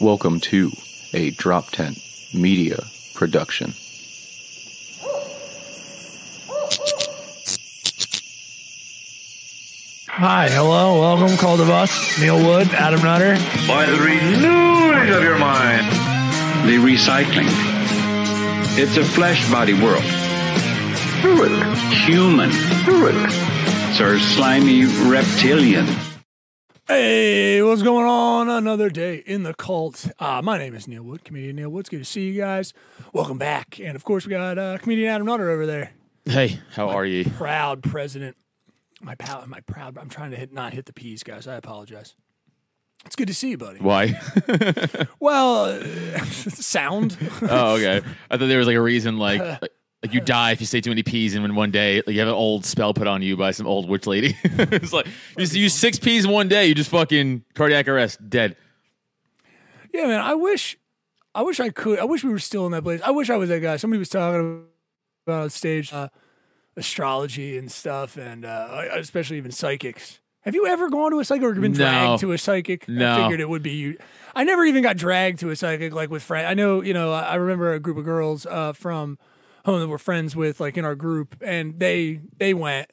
Welcome to a Drop Tent Media production. Hi, hello, welcome, Cult of Us, Neil Wood, Adam Nutter. by the renewing of your mind. the recycling. It's a flesh body world. Do it. Human. Do it. It's our slimy reptilian. Hey, what's going on? Another day in the cult. Uh, my name is Neil Wood, comedian Neil Wood. It's good to see you guys. Welcome back. And of course, we got uh, comedian Adam Nutter over there. Hey, how are you? Proud president. My pal, my proud. I'm trying to hit not hit the P's, guys. I apologize. It's good to see you, buddy. Why? Well, uh, sound. oh, okay. I thought there was like a reason, like, like, like you die if you say too many peas, and in one day, like you have an old spell put on you by some old witch lady. it's like you use six peas in one day, you just fucking cardiac arrest, dead. Yeah, man. I wish, I wish I could. I wish we were still in that place. I wish I was that guy. Somebody was talking about on stage uh, astrology and stuff, and uh, especially even psychics. Have you ever gone to a psychic or been No. dragged to a psychic? I No. figured it would be you. I never even got dragged to a psychic like with friends. I know, you know, I I remember a group of girls uh, from home that we're friends with, like in our group, and they they went.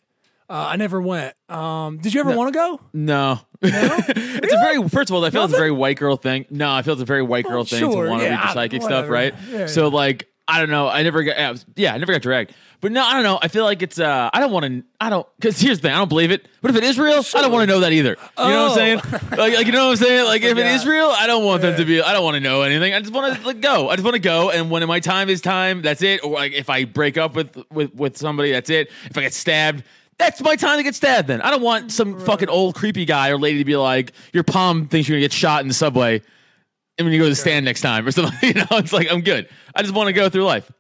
Uh, I never went. Um, did you ever want to go? No, it's a very first of all, I feel it's a very white girl thing. No, I feel it's a very white girl Oh, thing sure, to want to yeah, read the psychic whatever. stuff, right? Yeah, so yeah. like, I don't know. I never got, yeah, I yeah, I never got dragged. But no, I don't know. I feel like it's. uh I don't want to. I don't because here's the thing. I don't believe it. But if it is real, I don't want to know that either. You know what I'm Oh. saying? Like, like you know what I'm saying? Like if it forgot. is real, I don't want them to be. I don't want to know anything. I just want to like go. I just want to go. And when my time is time, that's it. Or like if I break up with with with somebody, that's it. If I get stabbed. That's my time to get stabbed. Then I don't want some fucking old creepy guy or lady to be like, "Your palm thinks you're gonna get shot in the subway," and when you go to the stand next time or something. You know, it's like I'm good. I just want to go through life.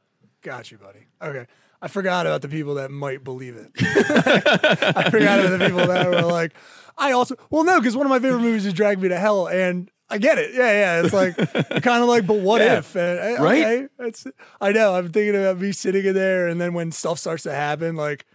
Got you, buddy. Okay. I forgot about the people that might believe it. I forgot about the people that were like, I also, well, no, because one of my favorite movies is Drag Me to Hell, and I get it. Yeah, yeah. It's like, kind of like, but what Yeah. if? And, eh, Right? Okay, it's, I know. I'm thinking about me sitting in there, and then when stuff starts to happen, like,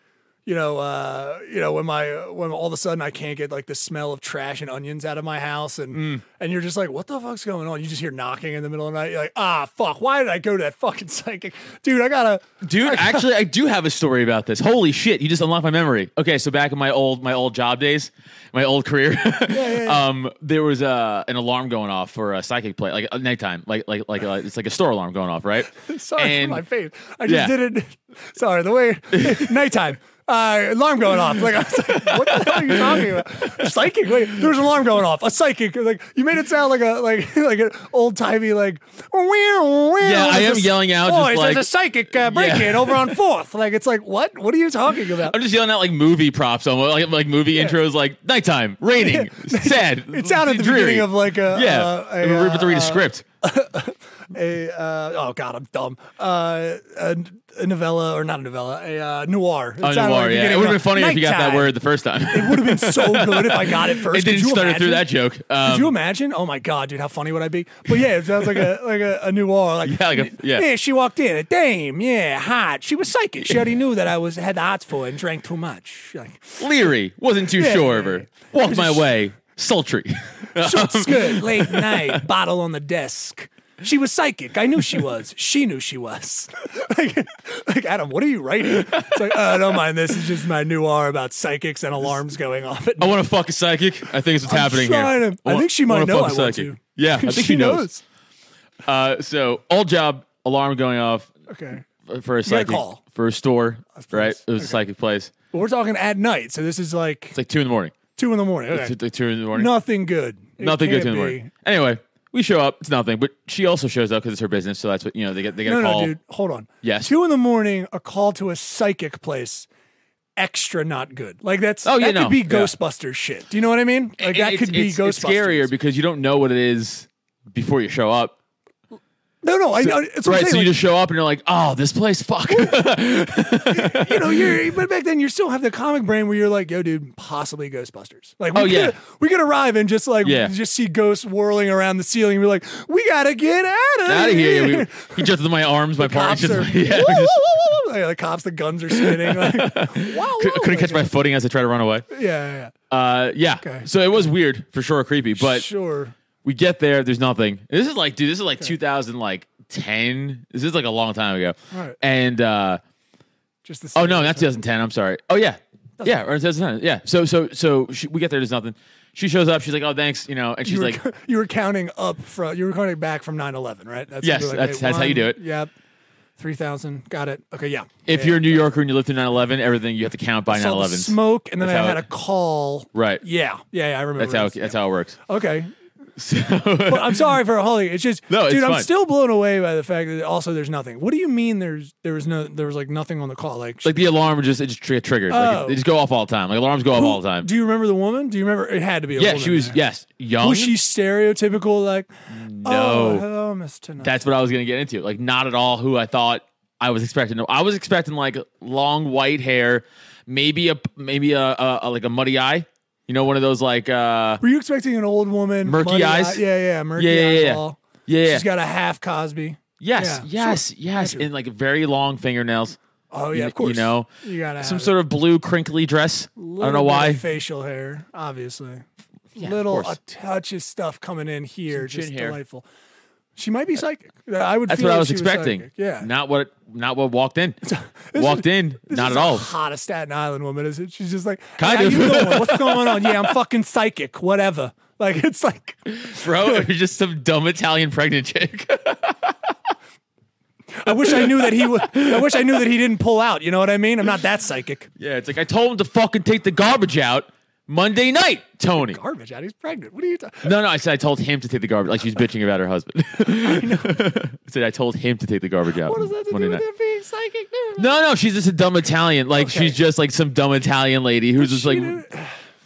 you know, uh, you know, when my when all of a sudden I can't get like the smell of trash and onions out of my house, and Mm. and you're just like, what the fuck's going on? You just hear knocking in the middle of the night. You're like, ah, fuck, why did I go to that fucking psychic, dude? I gotta, Dude, actually, I do have a story about this. Holy shit! You just unlocked my memory. Okay, so back in my old my old job days, my old career, um, there was uh, an alarm going off for a psychic play, like at nighttime, like like like uh it's like a store alarm going off, right? Sorry And- for my face. I just Yeah. did it. Sorry, the way nighttime. Uh, alarm going off. Like I was like, what the hell are you talking about? Psychic. Wait, there's an alarm going off. A psychic. Like you made it sound like a like like an old timey like. Yeah, I am yelling out, just Boys, like- there's a psychic uh, break in over on Fourth. Like it's like what? What are you talking about? I'm just yelling out like movie props, almost like like movie intros, like nighttime, raining, sad. It sounded the dreary. beginning of like a yeah. uh, a, we're about to read a script. a uh, oh god, I'm dumb. Uh, a, a novella or not a novella, a uh, noir. It Oh, noir, like yeah. It would have been funnier if you got that word the first time. It would have been so good if I got it first. It didn't you stutter through that joke. Um, Could you imagine? Oh my god, dude, how funny would I be? But yeah, it sounds like a like a, a noir. Like Yeah, like a- yeah. she walked in, a dame, yeah, hot. She was psychic. She already knew that I was had the hots for it and drank too much. Like, Leery wasn't too Yeah, sure of her. yeah. Walked my way, sultry. short skirt, late night, bottle on the desk. She was psychic. I knew she was. She knew she was. like, like, Adam, what are you writing? It's like, uh, don't mind this. It's just my noir about psychics and alarms going off I want to fuck a psychic. I think it's what's I'm happening here. to- I wa- think she might know I want psychic. to. Yeah, I think she, knows. knows. Uh, so old job, alarm going off Okay. for a psychic call. for a store, right? It was a psychic place. But we're talking at night. So this is like It's like two in the morning. two in the morning. Okay. It's like two in the morning. Nothing good. It nothing good two in the morning. Anyway, we show up. It's nothing, but she also shows up because it's her business. So that's what you know. They get they get No, a call. no, dude. Hold on. Yes. Two in the morning, a call to a psychic place. Extra not good. Like that's Oh, yeah, that no. could be Yeah. Ghostbusters shit. Do you know what I mean? Like that It's- could be it's, Ghostbusters. It's scarier because you don't know what it is before you show up. No, no, I, I it's what I'm right. saying, So you like, just show up and you're like, oh, this place, fuck. you know, you're but back then you still have the comic brain where you're like, yo, dude, possibly Ghostbusters. Like, we Oh, yeah. could, we could arrive and just like Yeah. just see ghosts whirling around the ceiling and be like, we gotta get out of Out of here. here. We, he jumped into my arms, my partner. yeah, woo, woo, woo, woo, woo. Like, the cops, the guns are spinning. Like, wow, cou- couldn't catch my footing as I tried to run away. Yeah, yeah, Uh, yeah. Okay. So it was weird for sure, creepy. But sure. We get there. There's nothing. This is like, dude. This is like 2000, like 10. This is like a long time ago. Right. And uh Just the oh no, not 2010. I'm sorry. Oh yeah, yeah, or 2010. Yeah. So so so she, we get there. There's nothing. She shows up. She's like, oh thanks, you know, and she's you were, like, you were counting up from you were counting back from 9-11, right? That's Yes, like, that's- that's how you do it. Yep. Three thousand. Got it. Okay, yeah. if Yeah, you're a New yeah. Yorker and you live through 9/11, everything you have to count by Saw 9/11. smoke, and then That's I had it- a call. Right. Yeah, yeah, yeah I remember. That's how that's how it works. Okay, So, but I'm sorry for Holly. It's just, No, dude, I'm fine. still blown away by the fact that also there's nothing. What do you mean? There's there was no there was like nothing on the call. Like, like the alarm just it just tri- triggered. Like Oh. they just go off all the time. Like alarms go off who- all the time. Do you remember the woman? Do you remember? It had to be. A yeah, woman she was there. yes young. Was she stereotypical? Like, no, oh, hello, Miss Tonight. that's what I was gonna get into. Like not at all who I thought I was expecting. No, I was expecting like long white hair, maybe a maybe a, a, a like a muddy eye. You know, one of those like uh Were you expecting an old woman? Murky muddy eyes? eye- Yeah, yeah, murky Yeah, yeah, yeah, yeah. yeah, yeah. She's got a half Cosby. yes, yeah, yes, sure. yes, Gotcha. and like very long fingernails. Oh You- yeah, of course. You know, you gotta some have sort of blue crinkly dress. I don't know why. facial hair, obviously. Yeah, of Little course. a touch of stuff coming in here, Some chin just hair. delightful. She might be psychic. I would. That's what I was expecting. psychic. Yeah. Not what not what walked in. Walked is- in, not at all. Hot Staten Island woman, is it? She's just like, Kind hey, of. How you doing? What's going on? Yeah, I'm fucking psychic. Whatever. Like it's like Bro, was just some dumb Italian pregnant chick. I wish I knew that he would. I wish I knew that he didn't pull out. You know what I mean? I'm not that psychic. yeah, it's like I told him to fucking take the garbage out Monday night, Tony. Garbage out. He's pregnant. What are you talking? No, no, I said I told him to take the garbage. Like she's bitching about her husband. I said I told him to take the garbage out. What does that to Monday do with night. being psychic? No, no, she's just a dumb Italian. Like Okay. she's just like some dumb Italian lady who's just like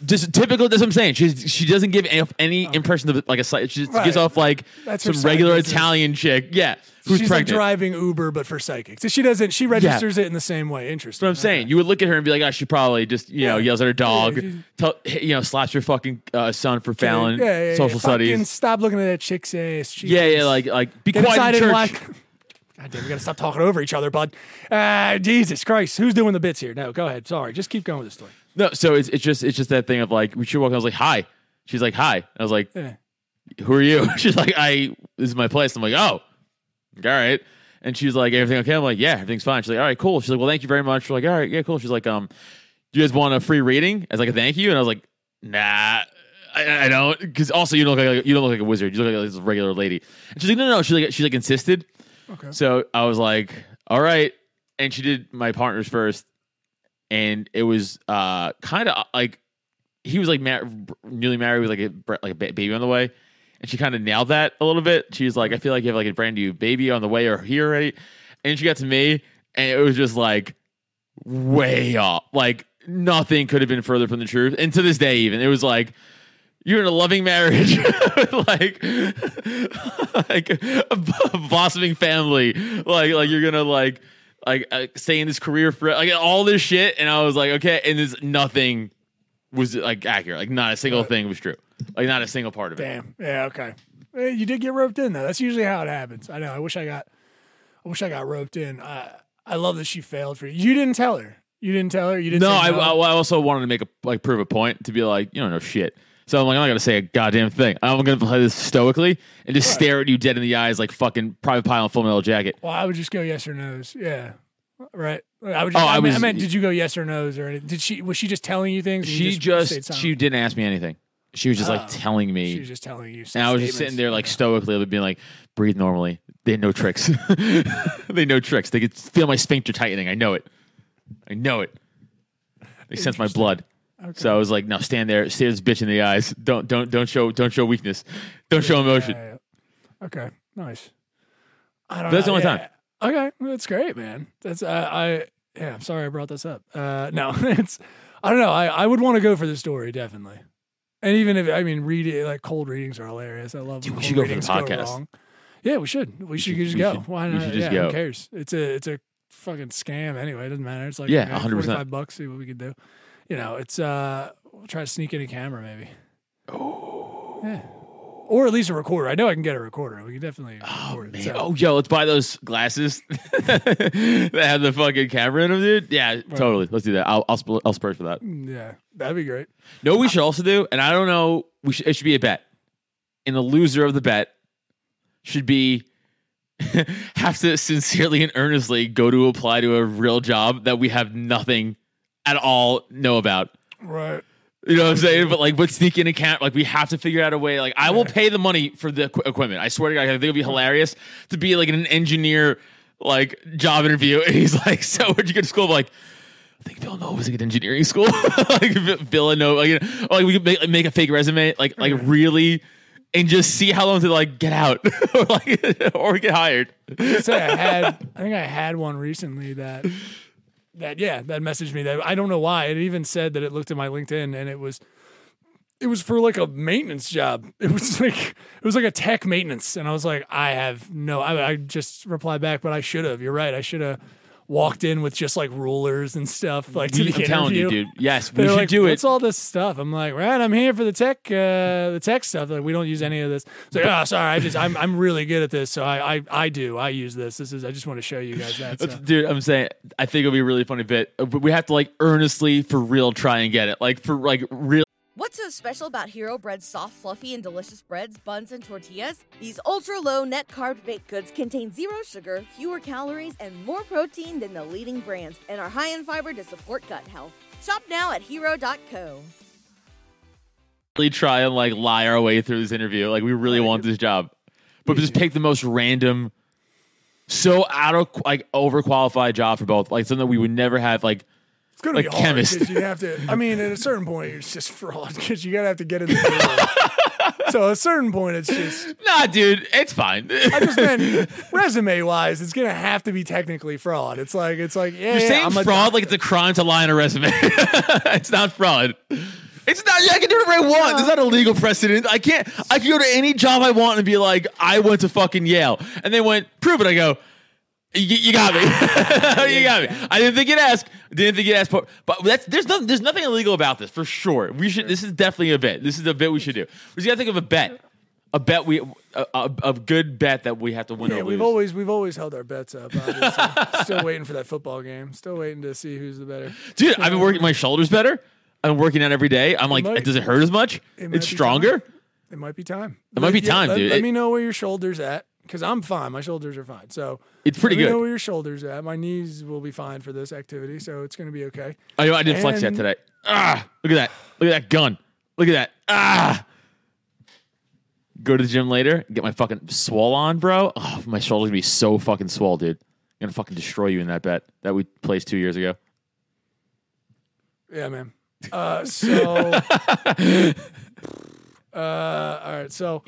just typical. That's what I'm saying. She's she doesn't give any, any impression of like a site. She just Right. gives off like That's her some side regular business. Italian chick. Yeah, who's She's like pregnant. driving Uber, but for psychics. She doesn't. She registers it in the same way. Interesting. That's what I'm saying. You would look at her and be like, oh, she probably just, you know, Yeah. yells at her dog, Yeah, tell, you know, slaps her fucking uh, son for Okay. Fallon, Yeah, yeah, yeah. social Fucking studies. Stop looking at that chick's ass. Yeah, yeah, like, like be Get quiet in church. God damn, we gotta stop talking over each other, bud. Uh, Jesus Christ, who's doing the bits here? No, go ahead. Sorry, just keep going with the story. No, so it's, it's just, it's just that thing of like, we should walk. I was like, hi. She's like, hi. I was like, Yeah. who are you? She's like, I, this is my place. I'm like, oh, all right. And she's like, everything okay? I'm like, yeah, everything's fine. She's like, all right, cool. She's like, well, thank you very much. We're like, all right, yeah, cool. She's like, um, do you guys want a free reading as like a thank you? And I was like, nah. I, I don't, because also you don't look like you don't look like a wizard. You look like a regular lady. And she's like, no, no, no. She's like, she like insisted. Okay. So I was like, all right. And she did my partners first, and it was uh kind of like he was like mar- newly married with like a like a baby on the way, and she kind of nailed that a little bit. She was like, I feel like you have like a brand new baby on the way or here already, and she got to me, and it was just like way off. Like nothing could have been further from the truth. And to this day, even it was like you're in a loving marriage, like like a blossoming family. Like like you're gonna like like uh, stay in this career for like all this shit. And I was like, okay, and there's nothing was like accurate. Like not a single thing was true. Like not a single part of it. Damn. Yeah. Okay. Eh, You did get roped in though. That's usually how it happens. I know. I wish I got. I wish I got roped in. I I love that she failed for you. You didn't tell her. You didn't tell her. You didn't. No, I, no? I I also wanted to make a like prove a point to be like you don't know shit. So I'm like I'm not gonna say a goddamn thing. I'm gonna play this stoically and just stare at you dead in the eyes like fucking private Pyle and full metal jacket. Well, I would just go yes or no's. Yeah. Right. I would. Just, Oh, I I, meant, I meant, did you go yes or no's or anything? Did she? Was she just telling you things? and you She just she didn't ask me anything. She was just like Oh. telling me. She was just telling you. and I was just sitting there like stoically, being like, breathe normally. They know tricks. they know tricks. They could feel my sphincter tightening. I know it. I know it. They sense my blood. So I was like, no, stand there, stare this bitch in the eyes. Don't don't don't show don't show weakness. Don't show emotion. Yeah. Okay. Nice. I don't. That's the only time. Okay, that's great, man. That's I. I yeah. I'm sorry I brought this up. Uh, no, it's. I don't know. I, I would want to go for the story definitely, and even if I mean read it like cold readings are hilarious. I love. Dude, we should go for the podcast. Yeah, we should. We, should should- just we go. should- Why we not? should yeah, go. Who cares? It's a it's a fucking scam anyway. It doesn't matter. It's like Yeah, okay, 100%. 45 bucks. See what we can do. You know, it's uh, we'll try to sneak in a camera maybe. Oh. Yeah. Or at least a recorder. I know I can get a recorder. We can definitely. Oh, it. Man, So- oh, yo, let's buy those glasses that have the fucking camera in them, dude. Yeah, totally. Let's do that. I'll I'll, spl- I'll for that. Yeah, that'd be great. No, we should also do, and I don't know. We should. It should be a bet. and the loser of the bet should be have to sincerely and earnestly go to apply to a real job that we have nothing at all know about. Right. You know what I'm saying? But like, but sneak in a cat. Like, we have to figure out a way. Like, I will pay the money for the equi- equipment. I swear to God, I think it'd be hilarious to be like in an engineer like job interview, and he's like, "So, where'd you go to school?" I'm like, I think Villanova's like an engineering school. like Vi- Villanova, like, you know, like we could make, make a fake resume, like like really, and just see how long to like get out or like or get hired. say I had I think I had one recently that that yeah, that messaged me that I don't know why. It even said that it looked at my LinkedIn and it was it was for like a maintenance job. It was like it was like a tech maintenance. And I was like, I have no I, I just replied back, but I should have. You're right. I should have walked in with just like rulers and stuff like to I'm the telling you, dude. Yes, we They're should like, do it. What's all this stuff? I'm like, right, I'm here for the tech, uh, the tech stuff. Like, we don't use any of this. It's like, oh, sorry, I just, I'm, I'm really good at this, so I, I, I do, I use this. This is, I just want to show you guys that. So. Dude, I'm saying I think it'll be a really funny bit. But we have to like earnestly for real try and get it. Like for like real What's so special about Hero Bread's soft, fluffy, and delicious breads, buns, and tortillas? These ultra low net carb baked goods contain zero sugar, fewer calories, and more protein than the leading brands, and are high in fiber to support gut health. Shop now at hero.co. really try and like lie our way through this interview. Like we really want this job, but just pick the most random, so out of like overqualified job for both. Like something we would never have. Like It's gonna like be hard you have to. I mean, at a certain point, it's just fraud because you gotta have to get in the door. so at a certain point, it's just. nah, dude, it's fine. I just meant resume wise, it's gonna have to be technically fraud. It's like it's like yeah, You're yeah, saying I'm fraud like it's a crime to lie on a resume. it's not fraud. It's not. Yeah, I can do whatever I want. There's not a legal precedent. I can't. I can go to any job I want and be like, I went to fucking Yale, and they went prove it. I go. You, you got me. you got me. I didn't think you'd ask. Didn't think you'd ask. But but that's there's nothing there's nothing illegal about this for sure. We should. This is definitely a bet. This is a bet we should do. We just gotta think of a bet. A bet we a, a, a good bet that we have to win Yeah, or we've always we've always held our bets up. Obviously. Still waiting for that football game. Still waiting to see who's the better. Dude, I've been working my shoulders better. I've been working out every day. I'm like, might- does it hurt as much? it It's stronger. It might be time. It might be Yeah, time, let, dude. Let me know where your shoulders at because I'm fine. My shoulders are fine. So It's pretty good. know where your shoulders at. My knees will be fine for this activity, so it's going to be okay. I, I didn't flex yet today. Ah, look at that. Look at that gun. Look at that. Ah. Go to the gym later, get my fucking swole on, bro. Oh, my shoulders gonna be so fucking swole, dude. I'm gonna fucking destroy you in that bet that we placed two years ago. Yeah, man. Uh, so, uh, all right. So,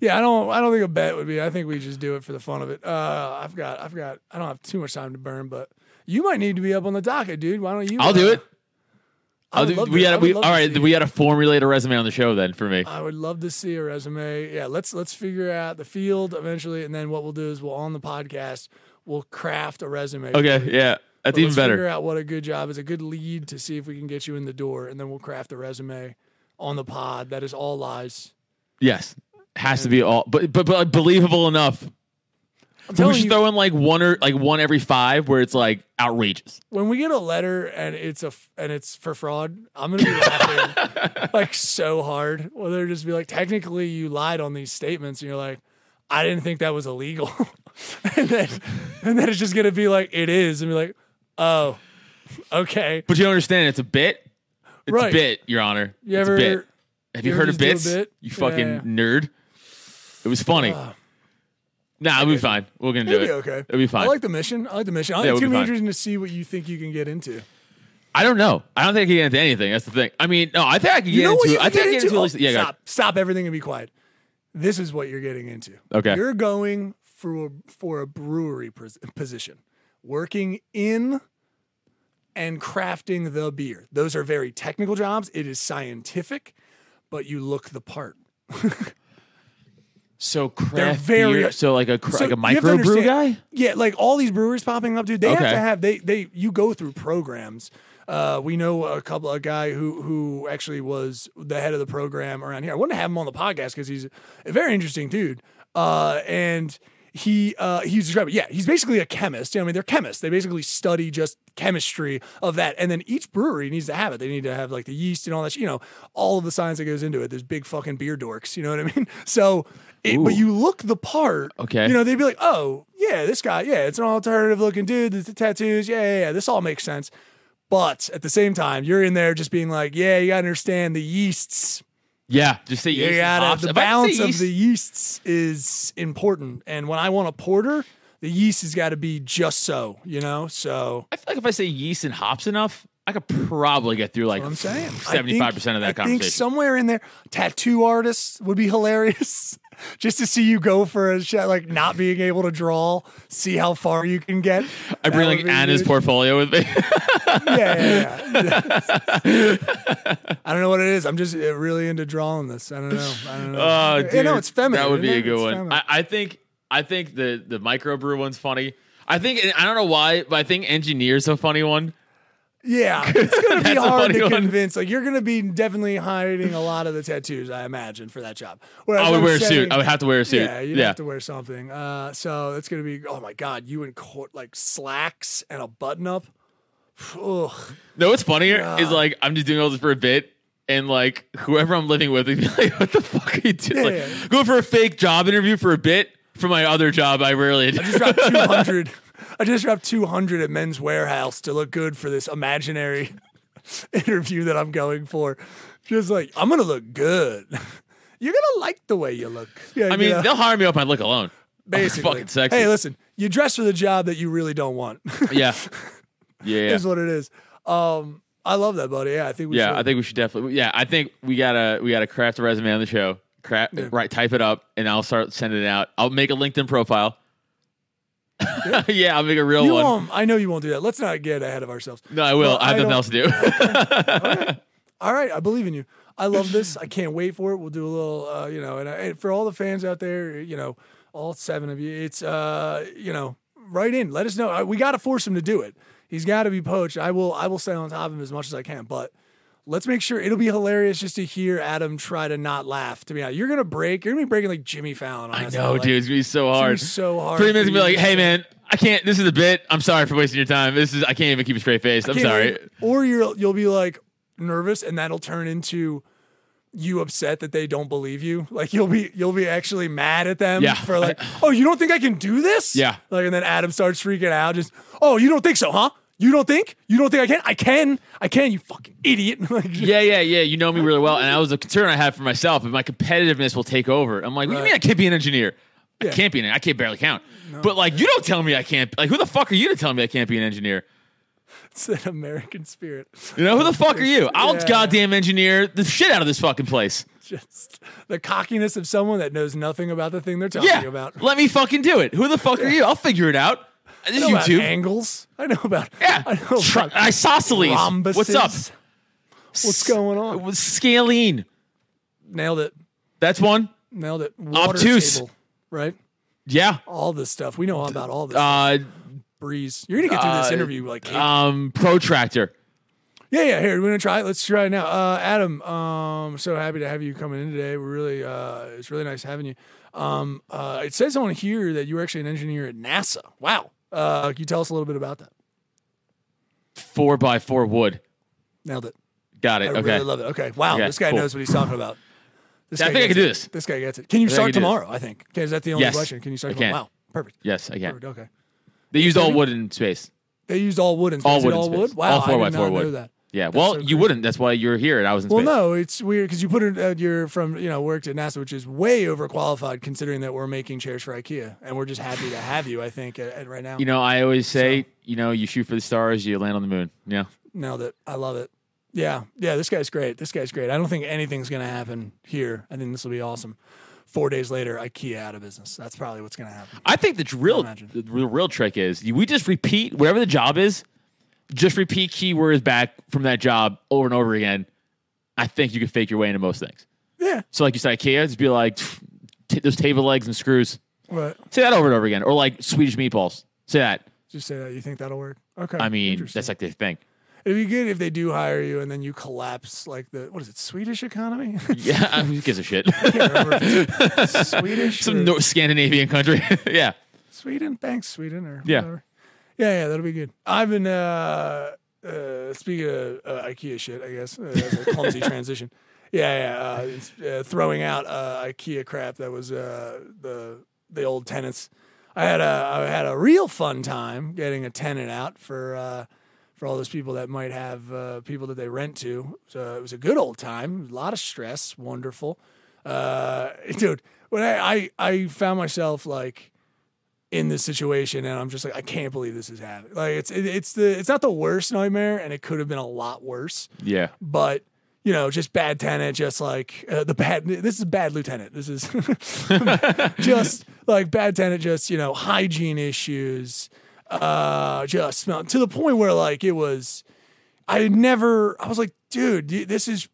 yeah, I don't, I don't think a bet would be. I think we just do it for the fun of it. Uh, I've got, I've got, I don't have too much time to burn, but you might need to be up on the docket, dude. Why don't you? I'll do uh, it. I I'll do, we to- I had would we all to We it. had to formulate a resume on the show then for me. I would love to see a resume. Yeah, let's let's figure out the field eventually, and then what we'll do is we'll on the podcast we'll craft a resume. Okay, yeah, that's But even let's Figure out what a good job is, a good lead to see if we can get you in the door, and then we'll craft a resume on the pod that is all lies. Yes, has to be all, but but but believable enough. I'm We telling should you, throw in like one or like one every five where it's like outrageous. when we get a letter and it's a f- and it's for fraud, I'm gonna be laughing like so hard. Well, they're just be like, technically, you lied on these statements, and you're like, I didn't think that was illegal, and then and then it's just gonna be like, it is, and be like, oh, okay. But you don't understand it's a bit. It's Right. a bit, Your Honor. You it's ever- a bit. Have you, you heard of just do a bits? bit? You fucking Yeah. nerd. It was funny. Ah. nah, it'll be fine. We're gonna do It'll it. be okay. It'll be fine. I like the mission. I like the mission. I Yeah, it's we'll gonna be be fine. interesting to see what you think you can get into. I don't know. I don't think I can get into anything. That's the thing. I mean, no, I think I can get You know what into. you I can think I get can get into? into. at least- Oh, yeah, go ahead. stop, stop everything and be quiet. This is what you're getting into. Okay. You're going for for a brewery pos- position, working in and crafting the beer. Those are very technical jobs. It is scientific, but you look the part. So They're craft very- beer. So like a cra- So like a you micro brew guy. Yeah, like all these brewers popping up, dude. They have to have they they you go through programs. Uh, we know a couple a guy who who actually was the head of the program around here. I want to have him on the podcast because he's a very interesting dude. Uh, and he uh, he's describing. Yeah, he's basically a chemist. You know, I mean, they're chemists. They basically study just chemistry of that, and then each brewery needs to have it. They need to have like the yeast and all that. You know, all of the science that goes into it. There's big fucking beer dorks. You know what I mean? So, it, but you look the part. Okay. You know, they'd be like, oh yeah, this guy, yeah, it's an alternative looking dude. The, the tattoos, yeah, yeah, yeah, this all makes sense. But at the same time, you're in there just being like, yeah, you gotta understand the yeasts. Yeah, just say yeast gotta the I balance of the yeasts is important. And when I want a porter, the yeast has got to be just so, you know. So I feel like if I say yeast and hops enough, I could probably get through like I'm saying seventy five percent of that I conversation. think somewhere in there, tattoo artists would be hilarious. Just to see you go for a shot, like not being able to draw, see how far you can get. I bring like Anna's good. portfolio with me. yeah, yeah, yeah. I don't know what it is. I'm just uh, really into drawing this. I don't know. I don't know. Oh, You dude, know, it's feminine. That would be a good It's one. I, I think I think the the microbrew one's funny. I think I don't know why, but I think engineer's a funny one. Yeah, it's gonna be hard to one. convince. Like you're gonna be definitely hiding a lot of the tattoos, I imagine, for that job. Whereas I would I'm wear a suit. I would have to wear a suit. Yeah, you'd yeah. have to wear something. Uh, so it's gonna be. Oh my god, you in court like slacks and a button up. Ugh. No, what's funnier is like I'm just doing all this for a bit, and like whoever I'm living with, be like, "What the fuck are you doing?" Yeah, like, yeah. Going for a fake job interview for a bit for my other job. I rarely. I just dropped 200. I just dropped 200 at Men's Wearhouse to look good for this imaginary interview that I'm going for. Just like I'm gonna look good. You're gonna like the way you look. Yeah, I mean, you know, they'll hire me up. I look alone. basically. fucking sexy. Hey, listen, you dress for the job that you really don't want. Yeah, yeah, yeah. is what it is. Um, I love that, buddy. Yeah, I think we yeah, should. I think we should definitely. Yeah, I think we gotta we gotta craft a resume on the show. Craft right, type it up, and I'll start sending it out. I'll make a LinkedIn profile. Yeah, I'll make a real you one. won't. I know you won't do that. Let's not get ahead of ourselves. No, I will. Well, I have I nothing else to do. All right, I believe in you. I love this. I can't wait for it. We'll do a little, uh, you know, and, I, and for all the fans out there, you know, all seven of you, it's, uh, you know, write in. Let us know. Uh, We got to force him to do it. He's got to be poached. I will. I will stay on top of him as much as I can, but. Let's make sure it'll be hilarious just to hear Adam try to not laugh. To be honest, you're gonna break. You're gonna be breaking like Jimmy Fallon. On I know, Like, dude. It's gonna be so it's gonna be hard. so hard. Three minutes, be like, "Hey, man, I can't. This is a bit. I'm sorry for wasting your time. This is. I can't even keep a straight face. I'm sorry." even- Or you'll you'll be like nervous, and that'll turn into you upset that they don't believe you. Like you'll be you'll be actually mad at them Yeah. for like, oh, you don't think I can do this? Yeah. Like, and then Adam starts freaking out. Just, oh, you don't think so, huh? You don't think? You don't think I can? I can. I can. You fucking idiot. like, Yeah, yeah, yeah. You know me really well, and I was a concern I had for myself. If my competitiveness will take over, I'm like, "What do you mean I can't be an engineer? I Yeah. can't be an. I can't barely count." But like, you don't tell me I can't. Like, who the fuck are you to tell me I can't be an engineer? It's an American spirit. You know, who the fuck are you? I'll Yeah. goddamn engineer the shit out of this fucking place. Just the cockiness of someone that knows nothing about the thing they're talking Yeah, about. let me fucking do it. Who the fuck are you? I'll figure it out. This I know about angles. I know about. Yeah, I know Tri- about isosceles. rhombuses. What's up? What's going on? With Scalene. Nailed it. That's one. Nailed it. Water Obtuse. table, right? Yeah. All this stuff. We know all about all this. Uh, breeze. You're gonna get through this uh, interview like um, protractor. yeah, yeah. Here, we're gonna try it. Let's try it now. Uh, Adam, um, so happy to have you coming in today. We're really, uh, it's really nice having you. Um, uh, it says on here that you were actually an engineer at NASA. Wow. Uh, can you tell us a little bit about that? Four by four wood. Nailed it. Got I it. Okay. really love it. Okay. Wow. Okay, this guy cool. knows what he's talking about. This I guy think I can do it. this. This guy gets it. Can you I I start can tomorrow? I think. Okay, is that the only Yes, question? Can you start I can. tomorrow? Wow. Perfect. Yes, I can. Perfect. Okay. They used all wood in space. They used all wood in space. It wood all wood. Wow. All four I by did four not know wood. that. Yeah. That's well, so you wouldn't. That's why you're here and I was in Well, space. no, it's weird because you put it. Uh, you're from you know worked at NASA, which is way overqualified considering that we're making chairs for IKEA, and we're just happy to have you. I think at, at right now. You know, I always say, you know, you shoot for the stars, you land on the moon. Yeah. Nailed it. I love it. Yeah, yeah. This guy's great. This guy's great. I don't think anything's gonna happen here. I think this will be awesome. Four days later, IKEA out of business. That's probably what's gonna happen. I think the real the real, real trick is we just repeat whatever the job is, just repeat keywords back from that job over and over again. I think you can fake your way into most things. Yeah. So, like you said, IKEA, just be like, t- those table legs and screws. What? Say that over and over again. Or like Swedish meatballs. Say that. Just say that. You think that'll work? Okay. I mean, that's like the thing. It'd be good if they do hire you and then you collapse like the what is it Swedish economy? Yeah, who gives a shit? I can't remember if it's Swedish. Some or- no- Scandinavian country. yeah. Sweden, thanks, Sweden, or Yeah. whatever. Yeah, yeah, that'll be good. I've been uh, uh speaking of uh, IKEA shit, I guess uh, that's a clumsy transition. Yeah, yeah, uh, uh, throwing out uh, IKEA crap that was uh the the old tenants. I had a I had a real fun time getting a tenant out for uh for all those people that might have uh, people that they rent to. So it was a good old time. A lot of stress. Wonderful. Uh, dude, when I, I, I found myself like in this situation and I'm just like, I can't believe this is happening. Like it's, it, it's the, it's not the worst nightmare and it could have been a lot worse, Yeah. but you know, just bad tenant, just like uh, the bad, this is bad lieutenant. This is just like bad tenant, just, you know, hygiene issues, uh, just smell to the point where like it was, I had never. I was like, dude, this is.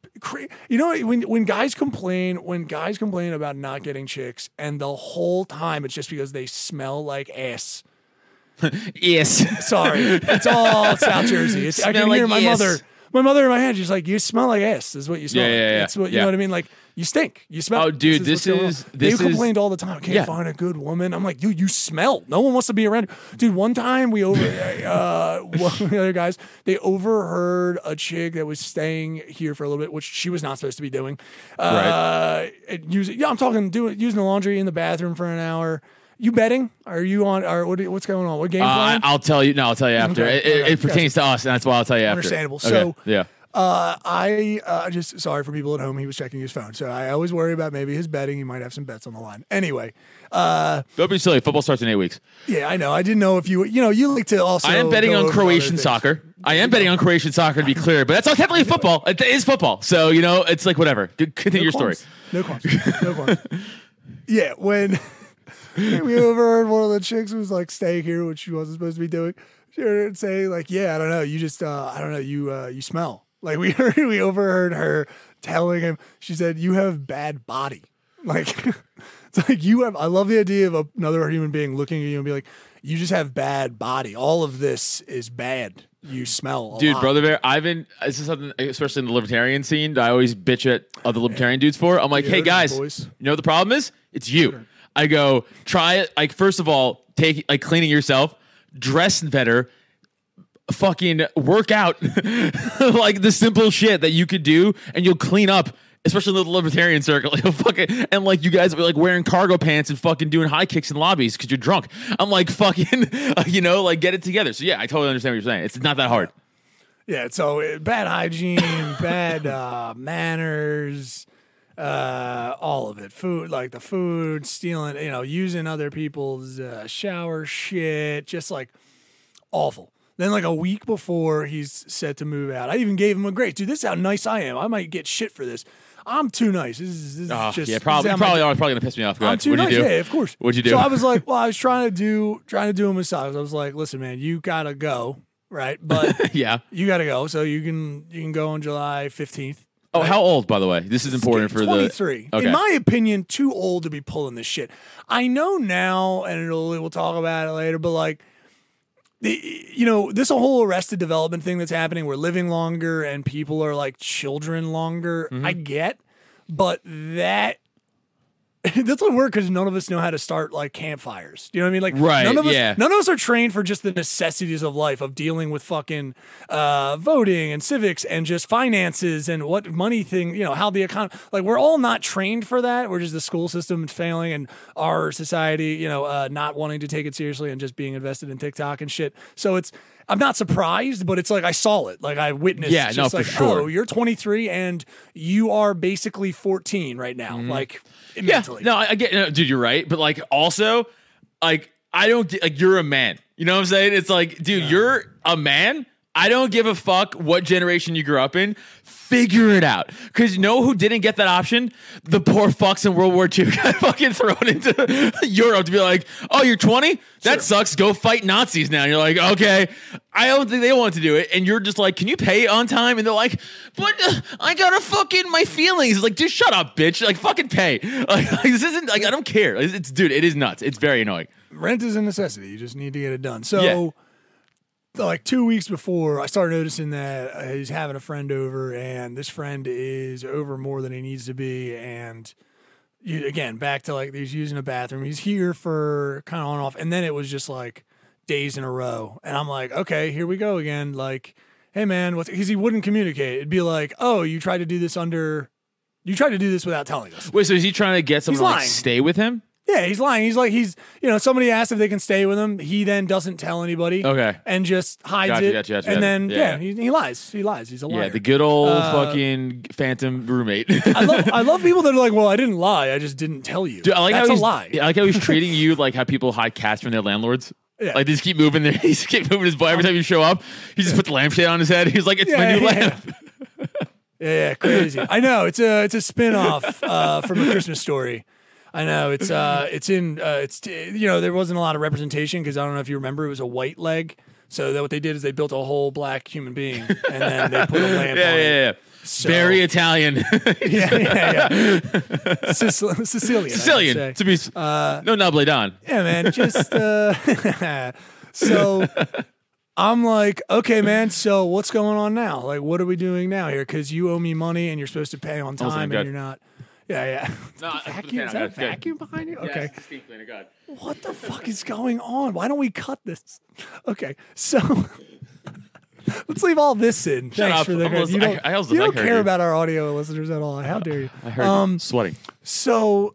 You know, when when guys complain, when guys complain about not getting chicks, and the whole time it's just because they smell like ass. Yes. Sorry, it's all South Jersey. It's, I can like hear my ass. mother. My mother in my head, she's like, "You smell like ass." Is what you smell. Yeah, like. yeah, yeah. That's what you Yeah. know what I mean. Like you stink. You smell. Oh, dude, this going on. is- They is- complained all the time. I can't Yeah. find a good woman. I'm like, dude, you smell. No one wants to be around you. Dude, one time we over uh one of the other guys, they overheard a chick that was staying here for a little bit, which she was not supposed to be doing. Uh right. using yeah, I'm talking doing using the laundry in the bathroom for an hour. You betting? Are you on or what, what's going on? What game Uh, plan? I'll tell you. No, I'll tell you after. Okay, It, it, okay, it pertains to us, and that's why I'll tell you after. Understandable. Okay, So- yeah. Uh, I uh, just sorry for people at home. He was checking his phone, so I always worry about maybe his betting. He might have some bets on the line. Anyway, uh, Don't be silly. Football starts in eight weeks. yeah, I know. I didn't know if you, you know, you like to also. I am betting on Croatian soccer. I am betting on Croatian soccer to be clear, but that's not technically football. It is football. So, you know, it's like whatever. Continue your story. No qualms. No qualms. yeah, when we overheard one of the chicks who was like staying here, which she wasn't supposed to be doing. She heard it say like, "Yeah, I don't know. You just, uh, I don't know. You, uh, you smell." Like we heard, we overheard her telling him. She said, "You have bad body." Like it's like you have. I love the idea of another human being looking at you and be like, "You just have bad body. All of this is bad. You smell." Dude, lot." brother bear, I've been this is something especially in the libertarian scene that I always bitch at other libertarian dudes for. I'm like, hey guys, you know what the problem is? It's you. I go, try it. Like, first of all, take like cleaning yourself, dress better, fucking work out like the simple shit that you could do, and you'll clean up. Especially in the libertarian circle, fucking and like you guys be like wearing cargo pants and fucking doing high kicks in lobbies because you're drunk. I'm like fucking, you know, like get it together. So yeah, I totally understand what you're saying. It's not that hard. Yeah, so uh, bad hygiene, bad uh, manners, uh, all of it. Food, like the food, stealing, you know, using other people's uh, shower shit, just like awful. Then, like a week before he's set to move out, I even gave him a grace. Dude, this is how nice I am. I might get shit for this. I'm too nice. This is, this is Oh, just yeah, probably, probably are probably gonna piss me off. Go I'm ahead. too What'd nice. you do? Yeah, of course. What'd you do? So I was like, well, I was trying to do trying to do a massage. I was like, listen, man, you gotta go, right? But yeah. you gotta go. So you can you can go on July 15th. Oh, how old, by the way? This is important for 23. the. Okay. In my opinion, too old to be pulling this shit. I know now, and it'll, we'll talk about it later, but like, you know, this whole arrested development thing that's happening, we're living longer and people are like children longer. Mm-hmm. I get, but that. That's what work because none of us know how to start like campfires. You know what I mean? Like, Right, None of us, yeah. none of us are trained for just the necessities of life of dealing with fucking uh, voting and civics and just finances and what money thing. You know how the economy. Like, we're all not trained for that. We're just the school system failing and our society, you know, uh, not wanting to take it seriously and just being invested in TikTok and shit. So it's. I'm not surprised, but it's like I saw it. Like I witnessed. Yeah, no, just for sure. Oh, you're 23 and you are basically 14 right now. Like Mm-hmm. yeah. No, I, I get, no, dude, you're right. But like, also, like, I don't get, like, you're a man. You know what I'm saying? It's like, dude, you're a man. I don't give a fuck what generation you grew up in. Figure it out. Because you know who didn't get that option? The poor fucks in World War II got fucking thrown into Europe to be like, oh, you're 20? That sucks. Go fight Nazis now. And you're like, okay. I don't think they want to do it. And you're just like, can you pay on time? And they're like, but uh, I gotta fucking my feelings. It's like, dude, shut up, bitch. Like, fucking pay. Like, like, this isn't like, I don't care. It's, it's- dude, it is nuts. It's very annoying. rent is a necessity. You just need to get it done. So, Yeah. Like two weeks before, I started noticing that uh, he's having a friend over, and this friend is over more than he needs to be, and you, again back to like he's using a bathroom. He's here for kind of on and off, and then it was just like days in a row, and I'm like, okay, here we go again. Like, hey man, what's because he wouldn't communicate. It'd be like, oh, you tried to do this under, you tried to do this without telling us. Wait, so is he trying to get someone to like lying. stay with him? Yeah, he's lying. He's like he's you know somebody asked if they can stay with him. He then doesn't tell anybody. Okay. and just hides Gotcha, it. gotcha, gotcha, and then yeah. yeah, he, he lies. He lies. He's a liar. Yeah, the good old Uh, fucking phantom roommate. I love I love people that are like, well, I didn't lie. I just didn't tell you. Dude, I like That's how a he's, lie. I like how he's treating you like how people hide cats from their landlords. Yeah. Like they just keep moving their, he just keep moving his butt every time you show up. He just put the lampshade on his head. He's like, it's my Yeah, new yeah. lamp. Yeah, yeah, crazy. I know it's a it's a spin off uh, from a Christmas story. I know it's uh it's in uh, it's you know there wasn't a lot of representation because I don't know if you remember it was a white leg. So that what they did is they built a whole black human being and then they put a lamp Yeah, on yeah, it. yeah. So- Very Italian. yeah, yeah, yeah. Sicil- Sicilian. Sicilian. To be s- no Nobile Don. Yeah, man. Just uh, so I'm like, okay, man. So what's going on now? Like, what are we doing now here? Because you owe me money and you're supposed to pay on Oh, time, God. and you're not. Yeah, yeah. No, I- vacuum? Is that a good. vacuum behind you? Okay. Yes, steam cleaner, God. What the fuck is going on? Why don't we cut this? Okay, so. Let's leave all this in. Thanks up. for the. I'm listening- You don't, I- I also you don't her, care dude. about our audio listeners at all. How dare you? I heard Um, you sweating. so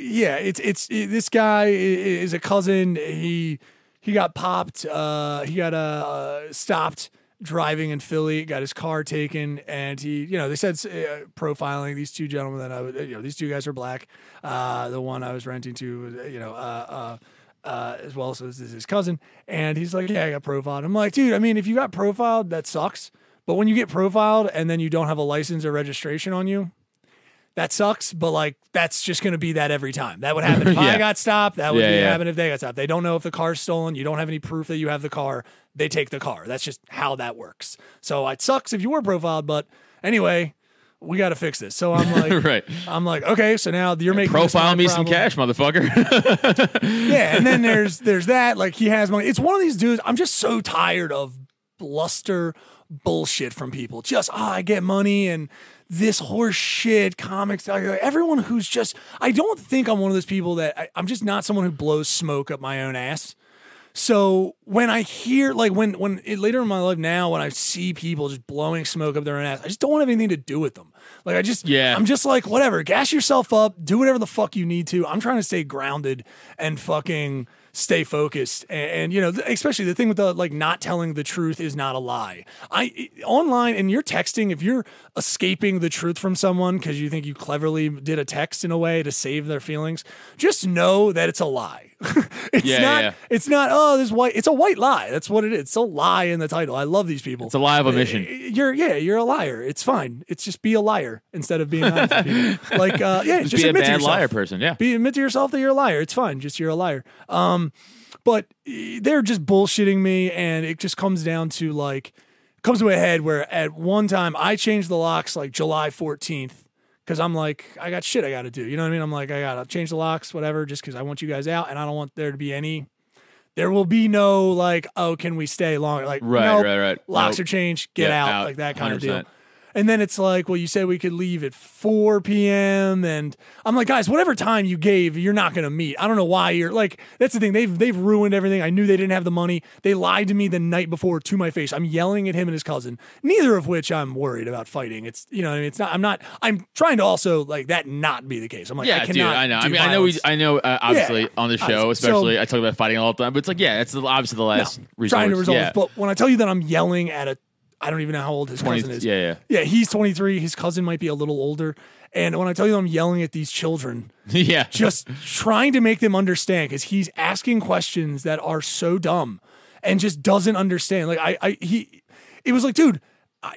yeah it's it's it, this guy is a cousin he he got popped uh he got uh stopped driving in philly got his car taken and he you know they said uh, profiling these two gentlemen that i would you know these two guys are black. Uh the one i was renting to you know uh uh uh, as well so this is his cousin. And he's like yeah i got profiled. I'm like dude i mean if you got profiled that sucks. But when you get profiled and then you don't have a license or registration on you that sucks, but like that's just going to be that every time. That would happen if Yeah. I got stopped. That would Yeah, be yeah. happen if they got stopped. They don't know if the car's stolen. You don't have any proof that you have the car. They take the car. That's just how that works. So uh, it sucks if you were profiled, but anyway, we got to fix this. So I'm like, Right. I'm like, okay, so now you're making Profile me some cash, motherfucker. Yeah, and then there's there's that. Like he has money. It's one of these dudes. I'm just so tired of bluster bullshit from people. Just oh, I get money and this horse shit comics. Everyone who's just I don't think I'm one of those people that I, I'm just not someone who blows smoke up my own ass. So when I hear like when when it, later in my life now when I see people just blowing smoke up their own ass, I just don't want to have anything to do with them. Like I just Yeah. I'm just like whatever, gas yourself up, do whatever the fuck you need to. I'm trying to stay grounded and fucking stay focused and, and, you know especially the thing with the like not telling the truth is not a lie i online and you're texting if you're escaping the truth from someone because you think you cleverly did a text in a way to save their feelings just know that it's a lie it's Yeah, not yeah. it's not oh this white it's a white lie that's what it is it's a lie in the title i love these people It's a lie of omission. you're yeah you're a liar it's fine it's just be a liar instead of being honest like uh yeah just, Just be a admit to yourself. liar person. Yeah. Be admit to yourself that you're a liar. It's fine. Just you're a liar. Um, but eh, they're just bullshitting me, and it just comes down to like comes to a head where at one time I changed the locks like July 14th because I'm like I got shit I got to do. You know what I mean? I'm like I gotta change the locks, whatever, just because I want you guys out, and I don't want there to be any. There will be no like, oh, can we stay longer? Like, Right, nope, right, right. Locks Nope. are changed. Get Yeah, out, out, like that kind of deal. 100%. And then it's like, well, you said we could leave at 4 p.m. And I'm like, guys, whatever time you gave, you're not going to meet. I don't know why you're like, that's the thing. They've, they've ruined everything. I knew they didn't have the money. They lied to me the night before to my face. I'm yelling at him and his cousin, neither of which I'm worried about fighting. It's, you know I mean? It's not, I'm not, I'm trying to also like that not be the case. I'm like, I Yeah, dude, cannot I know. I mean, I know we. I know. Uh, obviously, Yeah. on the show, so- especially, I talk about fighting all the time. But it's like, yeah, it's obviously the last resort. trying to resolve yeah. this. But when I tell you that I'm yelling at a, I don't even know how old his 20 cousin is. yeah, yeah. Yeah, he's 23. His cousin might be a little older. And when I tell you I'm yelling at these children, yeah, just trying to make them understand because he's asking questions that are so dumb and just doesn't understand. Like I, I he, it was like, dude, I,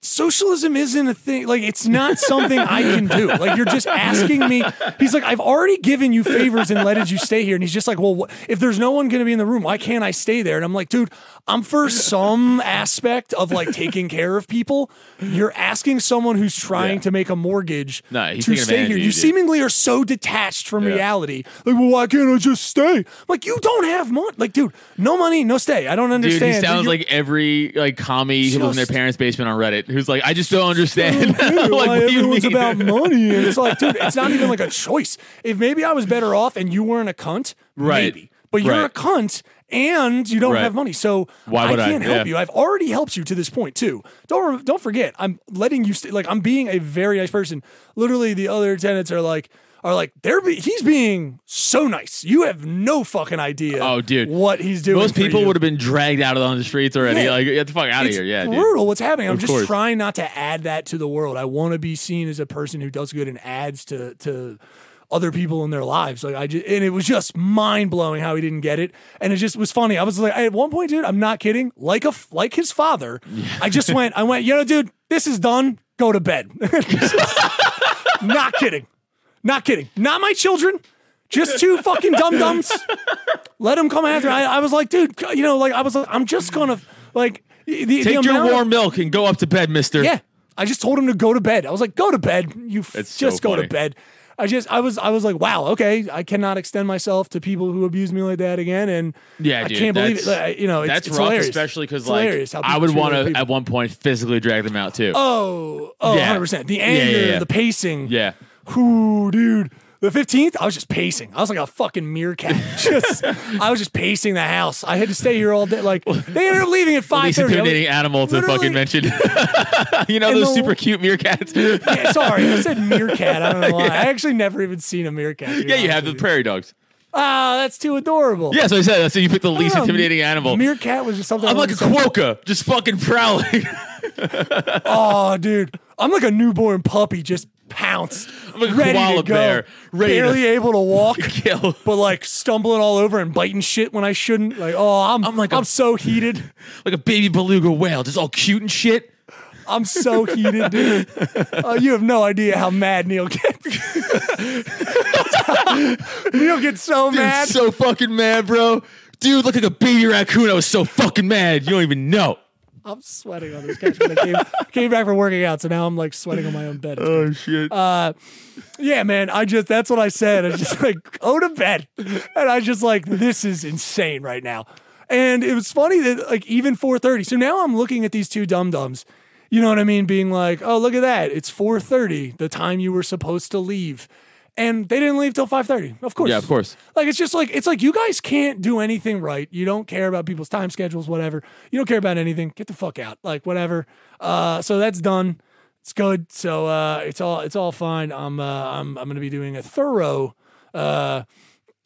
socialism isn't a thing. Like it's not something I can do. Like you're just asking me. He's like, I've already given you favors and letted you stay here. And he's just like, well, wh- if there's no one going to be in the room, why can't I stay there? And I'm like, dude, I'm for some aspect of like taking care of people. You're asking someone who's trying Yeah. to make a mortgage No, to stay here. You dude. seemingly are so detached from Yeah. reality. Like, well, why can't I just stay? I'm like, you don't have money. Like, dude, no money, no stay. I don't Dude, understand. he sounds like every like commie who lives in their parents' basement on Reddit. who's like, I just don't understand. Dude, like, why what do you everyone's mean? about money. And it's like, dude, it's not even like a choice. If maybe I was better off and you weren't a cunt, Right. maybe. But you're Right. a cunt and you don't Right. have money. So Why would I? can't help Yeah. you. I've already helped you to this point too. Don't don't forget, I'm letting you stay like I'm being a very nice person. Literally the other tenants are like are like they're be- he's being so nice. You have no fucking idea Oh, dude. what he's doing. Most people you. would have been dragged out on the streets already. Yeah. Like, get the fuck out of here. Yeah, dude. brutal what's happening. I'm Of just course. trying not to add that to the world. I want to be seen as a person who does good and adds to to other people in their lives. Like I just, and it was just mind blowing how he didn't get it. And it just was funny. I was like, at one point, dude, I'm not kidding. Like a, like his father, I just went, I went, you know, dude, this is done. Go to bed. not kidding. Not kidding. Not my children. Just two fucking dum dums. Let them come after. I, I was like, dude, you know, like I was like, I'm just gonna like the, the Take your amount of- warm milk and go up to bed, mister. yeah, I just told him to go to bed. I was like, go to bed. You f- just so go to bed. I just, I was, I was like, wow, okay, I cannot extend myself to people who abuse me like that again, and Yeah, I can't believe it. Like, you know, it's, That's it's rough, hilarious. especially because like I would want to at one point physically drag them out too. Oh, oh, Yeah. 100%. The anger, yeah, yeah. the pacing. yeah. Ooh, dude. The 15th, I was just pacing. I was like a fucking meerkat. Just, I was just pacing the house. I had to stay here all day. Like, they ended up leaving at 5 Least intimidating animal to fucking mention. you know those the- super cute meerkats. Yeah, sorry, I said meerkat. I don't know why. I actually never even seen a meerkat. yeah, you have the prairie dogs. Ah, that's too adorable. Yeah, so I said. So you picked the least Um, intimidating animal. Meerkat was just something. I'm like a wanted to say. quokka, just fucking prowling. Oh, dude, I'm like a newborn puppy, just pounced. I'm like a ready koala to go, bear, ready to- barely able to walk, Kill. but like stumbling all over and biting shit when I shouldn't. Like, oh, I'm, I'm like I'm so heated. like a baby beluga whale, just all cute and shit. I'm so heated, dude. Uh, you have no idea how mad Neil gets. Neil gets so Dude, mad. so fucking mad, bro. Dude, look like a baby raccoon. I was so fucking mad. You don't even know. I'm sweating on this couch. I came, came back from working out, so now I'm like sweating on my own bed. Oh shit. Uh, yeah, man. I just that's what I said. I just like, go to bed. And I just like, this is insane right now. And it was funny that like even 4:30. So now I'm looking at these two dum dums. You know what I mean? Being like, oh, look at that. It's 4:30, the time you were supposed to leave. And they didn't leave till 5:30. Of course. Yeah, of course. Like it's just like it's like you guys can't do anything right. You don't care about people's time schedules, whatever. You don't care about anything. Get the fuck out. Like whatever. Uh, so that's done. It's good. So uh, it's all it's all fine. I'm uh, I'm I'm gonna be doing a thorough. Uh,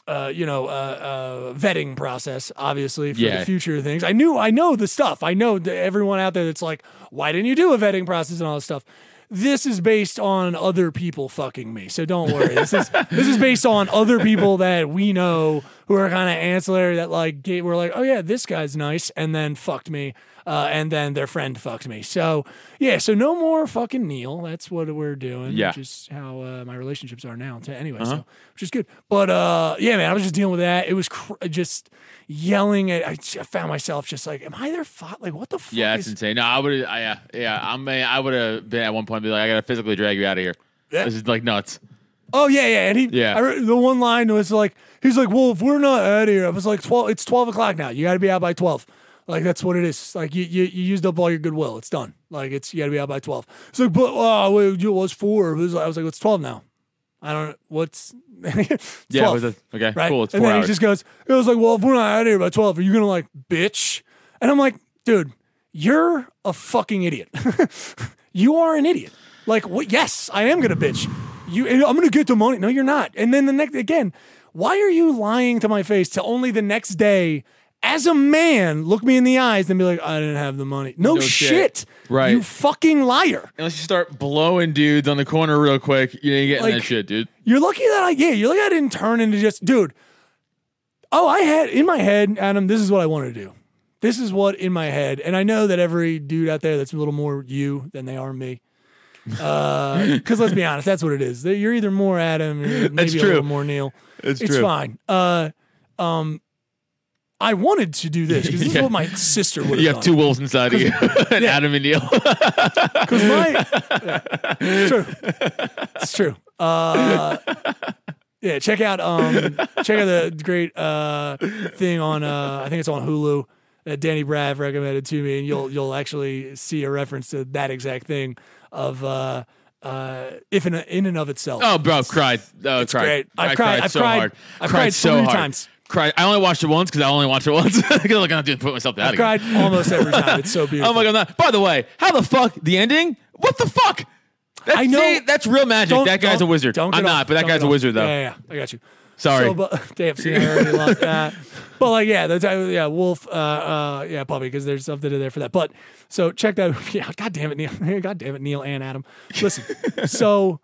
uh, you know, uh, uh, vetting process, obviously, for Yeah. the future things. I knew, I know the stuff. I know everyone out there that's like, why didn't you do a vetting process and all this stuff? This is based on other people fucking me, so don't worry. This is this is based on other people that we know who are kind of ancillary that like we're like, oh yeah, this guy's nice, and then fucked me, uh, and then their friend fucked me. So yeah, so no more fucking Neil. That's what we're doing. Yeah. which is how uh, my relationships are now. To, anyway, Uh-huh. so which is good. But uh, yeah, man, I was just dealing with that. It was cr- just yelling at. I found myself just like, am I their fa- Like, what the fuck? Yeah, that's is, insane. No, I would. Yeah, yeah. I'm. a- I would have been at one point. Be like, I gotta physically drag you out of here. Yeah. This is like nuts. Oh yeah, yeah. And he, Yeah. I re- the one line was like, he's like, well, if we're not out of here, I was like, twelve. It's twelve o'clock now. You got to be out by twelve. Like that's what it is. Like you, you, you used up all your goodwill. It's done. Like it's you got to be out by twelve. It's like, but oh, it was four. It was, I was like, it's twelve now. I don't. What's Yeah, 12, it was a- okay, right? cool, it's and four then hours. he just goes, it was like, well, if we're not out of here by twelve, are you gonna like bitch? And I'm like, dude, you're a fucking idiot. you are an idiot. Like, what? Yes, I am gonna bitch. You, I'm gonna get the money. No, you're not. And then the next again, why are you lying to my face to only the next day? As a man, look me in the eyes and be like, I didn't have the money. No, No shit. shit. Right. You fucking liar. Unless you start blowing dudes on the corner real quick, you ain't getting Like- that shit, dude. You're lucky that I yeah, you're lucky I didn't turn into just dude. Oh, I had in my head, Adam, this is what I want to do. This is what in my head, and I know that every dude out there that's a little more you than they are me. Because let's be honest, that's what it is. You're either more Adam, or maybe a true. little more Neil. It's fine. Uh, um, I wanted to do this because this Yeah. is what my sister would have You done. have two wolves inside of you, and yeah. Adam and Neil. Because my yeah, it's true. It's true. Uh, yeah, check out um check out the great uh thing on uh I think it's on Hulu. that Danny Brav recommended to me, and you'll you'll actually see a reference to that exact thing of uh, uh, if in, in and of itself. Oh, bro, i cried. Oh, It's cried. great. I've I cried- I've so cried- hard. I've cried so three hard. times. Cried. I only watched it once because I only watched it once because I'm like, I'm to put myself out I've cried almost every time. It's so beautiful. Oh my god! not- By the way, how the fuck the ending? What the fuck? That's, I know- see, that's real magic. That guy's a wizard. don't I'm not, off- but that guy's a wizard though. Yeah, yeah, yeah. I got you. Sorry. So, but, damn, see, I already lost. Uh, but like, yeah, that's yeah, wolf. Uh, uh, yeah, puppy, because there's something in there for that. But so check that. Yeah, god damn it, Neil. God damn it, Neil and Adam. Listen, so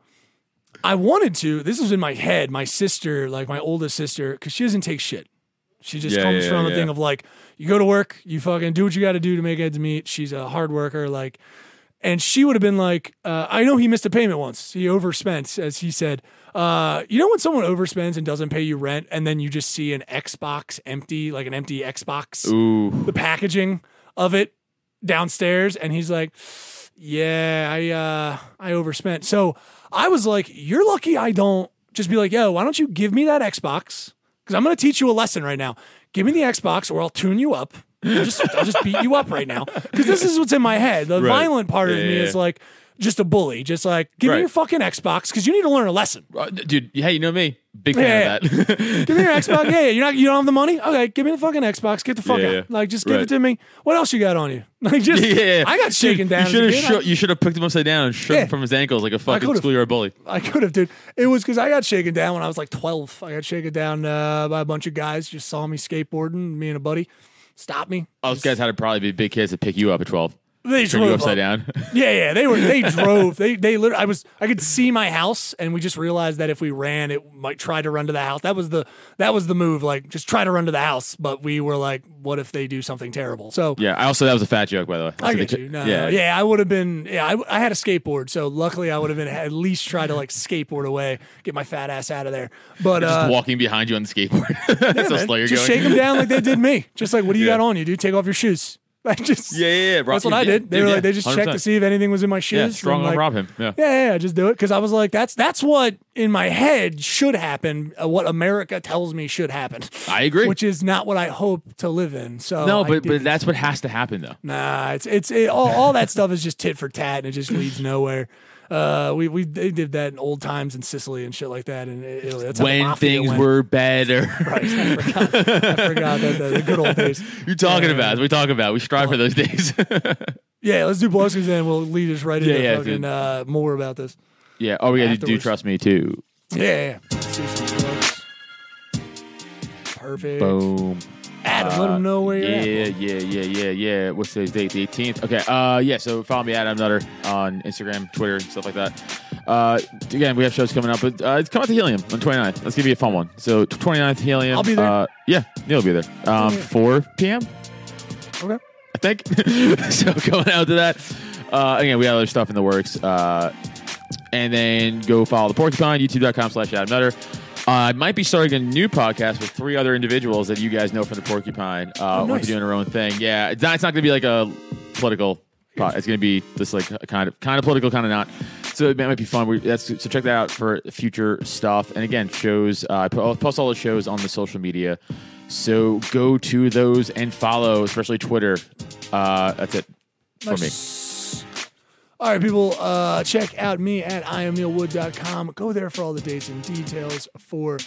I wanted to. This was in my head. My sister, like my oldest sister, because she doesn't take shit. She just Yeah, comes yeah, from a yeah. thing of like, you go to work, you fucking do what you got to do to make ends meet. She's a hard worker, like, and she would have been like, uh, I know he missed a payment once. He overspent, as he said. Uh, you know when someone overspends and doesn't pay you rent, and then you just see an Xbox empty, like an empty Xbox, Ooh. the packaging of it downstairs, and he's like, "Yeah, I uh, I overspent." So I was like, "You're lucky I don't just be like, yo, why don't you give me that Xbox? Because I'm gonna teach you a lesson right now. Give me the Xbox, or I'll tune you up." I'll just, I'll just beat you up right now because this is what's in my head. The Right. violent part of me yeah, is like just a bully, just like give Right. me your fucking Xbox because you need to learn a lesson. Uh, dude, hey, you know me, big fan Yeah, of that. Give me your Xbox. Yeah, you're not. You don't have the money. Okay, give me the fucking Xbox. Get the fuck Yeah, out. Like, just give Right. it to me. What else you got on you? Like, just yeah. I got shaken Dude, down. You should have you should have picked him upside down and shook him from his ankles like a fucking schoolyard bully. I could have, dude. It was because I got shaken down when I was like 12. I got shaken down uh, by a bunch of guys. Just saw me skateboarding. Me and a buddy Stop me. Those guys had to probably be big kids to pick you up at 12. They Turn you drove upside up. down. Yeah, yeah. They were. They drove. They they literally. I was. I could see my house, and we just realized that if we ran, it might try to run to the house. That was the. That was the move. Like just try to run to the house. But we were like, what if they do something terrible? So yeah, I also, that was a fat joke, by the way. I So get you. No, yeah. yeah, yeah. I would have been. Yeah, I, I had a skateboard, so luckily I would have been at least try to like skateboard away, get my fat ass out of there. But Just uh, walking behind you on the skateboard. That's how man, slow you're just going. shake them down like they did me. Just like, what do you Yeah. got on you, dude? Take off your shoes. Just Yeah, yeah, yeah. bro. That's what I did. They dude, were like, they just checked to see if anything was in my shoes. Yeah, strong like, rob him. Yeah. Yeah, yeah, yeah, just do it because I was like, that's that's what in my head should happen. Uh, what America tells me should happen. I agree. Which is not what I hope to live in. So no, but but that's what has to happen though. Nah, it's it's it, all, all that stuff is just tit for tat and it just leads nowhere. Uh, we we they did that in old times in Sicily and shit like that, and it, it, that's When things went. were better. Right, I forgot, I forgot that the, the good old days. You're talking Yeah. about. We talk about. We strive for those days. Yeah, let's do blowskis and we'll lead us right into Yeah, fucking uh, more about this. yeah. Oh, we got to do trust me too. Yeah, yeah. yeah. Let's do some blokes. Perfect. Boom. Adam, let them know where you're at. Yeah, yeah, yeah, yeah, yeah. What's today's date? The 18th. Okay. Uh, yeah. So follow me, Adam Nutter, on Instagram, Twitter, stuff like that. Uh, again, we have shows coming up, but uh, it's coming out to Helium on 29th. That's gonna be a fun one. So 29th Helium. I'll be there. Uh, yeah, Neil will be there. Um, 4 p.m. Okay. I think. so going out to that. Uh, again, we have other stuff in the works. Uh, and then go follow the Porcupine, youtube.com slash Adam Nutter. Uh, I might be starting a new podcast with three other individuals that you guys know from the Porcupine. Uh, Oh, We'll nice. be doing their own thing. Yeah, it's not, it's not going to be like a political pod. It's going to be just like a kind of kind of political, kind of not. So it might be fun. We, that's, so check that out for future stuff. And again, shows. Uh, I post all the shows on the social media. So go to those and follow, especially Twitter. Uh, that's it for me. All right, people, uh, check out me at iamneilwood.com. Go there for all the dates and details for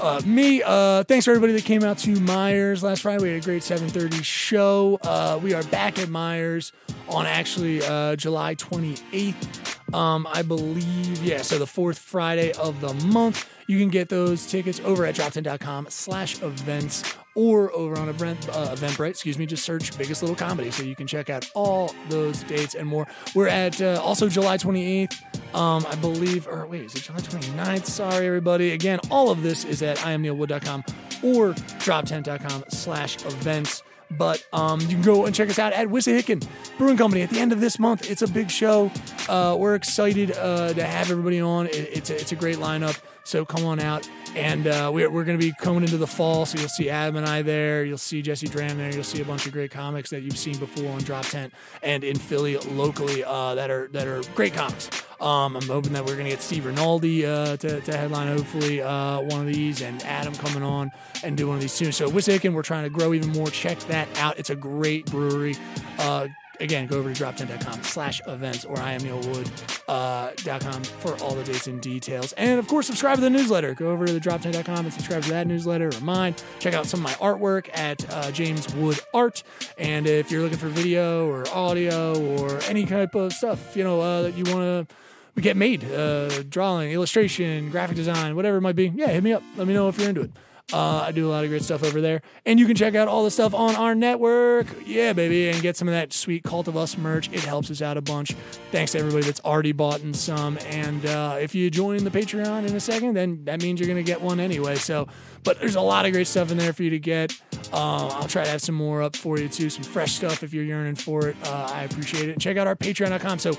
uh, me. Uh, thanks for everybody that came out to Myers last Friday. We had a great 7:30 show. Uh, we are back at Myers on actually uh, July 28th. Um, I believe, yeah. So the fourth Friday of the month. You can get those tickets over at droptent.com slash events or over on event, uh, Eventbrite. Excuse me. Just search Biggest Little Comedy so you can check out all those dates and more. We're at uh, also July 28th. Um, I believe, or wait, is it July 29th? Sorry, everybody. Again, all of this is at iamneilwood.com or droptent.com slash events. But um, you can go and check us out at Wissahickon Brewing Company at the end of this month. It's a big show. Uh, we're excited uh, to have everybody on. It, it's, a, it's a great lineup. So come on out. And uh, we're, we're going to be coming into the fall. So you'll see Adam and I there. You'll see Jesse Dram there. You'll see a bunch of great comics that you've seen before on Drop Tent and in Philly locally uh, that are that are great comics. Um, I'm hoping that we're gonna get Steve Rinaldi uh, to, to headline hopefully uh, one of these, and Adam coming on and do one of these soon. So Wissahickon, we're trying to grow even more. Check that out. It's a great brewery. Uh, again, go over to droptent.com slash events or iamneilwood.com for all the dates and details. And of course, subscribe to the newsletter. Go over to the droptent.com and subscribe to that newsletter or mine. Check out some of my artwork at uh, James Wood Art. And if you're looking for video or audio or any type of stuff, you know, uh, that you want to get made, uh, drawing, illustration, graphic design, whatever it might be, yeah, hit me up. Let me know if you're into it. Uh, I do a lot of great stuff over there. And you can check out all the stuff on our network. Yeah, baby. And get some of that sweet Cult of Us merch. It helps us out a bunch. Thanks to everybody that's already bought in some. And uh, if you join the Patreon in a second, then that means you're going to get one anyway. So, but there's a lot of great stuff in there for you to get. Uh, I'll try to have some more up for you too. Some fresh stuff if you're yearning for it. Uh, I appreciate it. Check out our patreon.com. So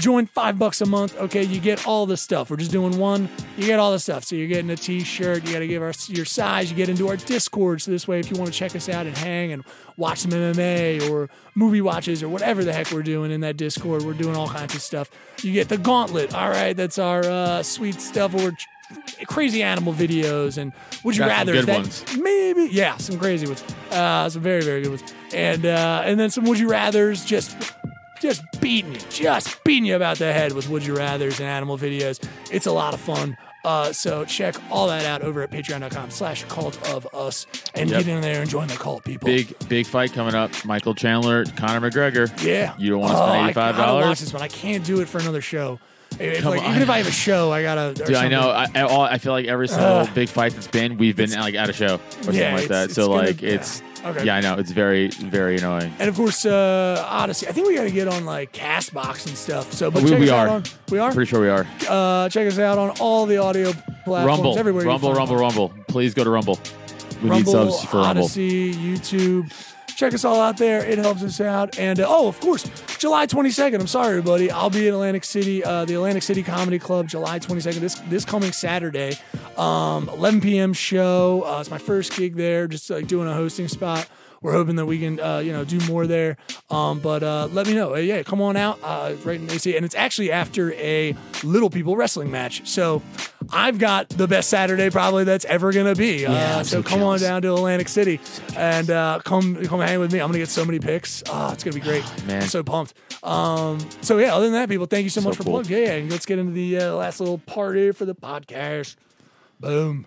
join five bucks a month. Okay, you get all the stuff. We're just doing one. You get all the stuff. So you're getting a t-shirt. You got to give us your size. You get into our Discord. So this way, if you want to check us out and hang and watch some MMA or movie watches or whatever the heck we're doing in that Discord, we're doing all kinds of stuff. You get the Gauntlet. All right, that's our uh, sweet stuff. We're crazy animal videos and would you Got rather good that ones. maybe yeah some crazy ones uh some very very good ones and uh and then some would you rather's just just beating you just beating you about the head with would you rather's and animal videos it's a lot of fun uh, so check all that out over at patreon.com slash cult of us and Yep. get in there and join the cult people Big big fight coming up. Michael Chandler, Conor McGregor. yeah You don't want to Oh, spend I eighty five gotta watch dollars. this one i can't do it for another show Come like, on. even if i have a show i gotta Dude, I know. I, I, all, I feel like every single big fight that's been, we've been like at a show or something Yeah, like that. it's so gonna- like yeah. it's Okay. yeah, I know. It's very very annoying. And of course, uh, Odysee. I think we got to get on like Castbox and stuff. So, but We- we are. on- we are. Pretty sure we are. Uh, check us out on all the audio platforms. Rumble, everywhere. Rumble, Rumble. Rumble. Please go to Rumble. We Rumble, need subs for Rumble. Odysee, YouTube. Check us all out there. It helps us out. And uh, oh, of course, July 22nd. I'm sorry, everybody. I'll be in Atlantic City, uh, the Atlantic City Comedy Club, July 22nd. This this coming Saturday, um, 11 p.m. show. Uh, it's my first gig there. Just like doing a hosting spot. We're hoping that we can, uh, you know, do more there. Um, but uh, let me know. Uh, yeah, come on out. Uh, right in AC, and it's actually after a Little People wrestling match. So I've got the best Saturday probably that's ever gonna be. uh, so so come on down to Atlantic City and uh, come come hang with me. I'm gonna get so many picks. Oh, it's gonna be great. Man. I'm so pumped. Um, so yeah, other than that, people, thank you so, much for cool. plugs. Yeah, yeah, let's get into the uh, last little party for the podcast. Boom,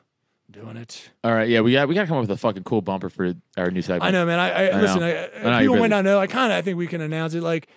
doing it. All right, yeah, we got we got to come up with a fucking cool bumper for our new segment. I know, man. I, I, I listen. know. I, I know people might not know. I kind of. I think we can announce it. Like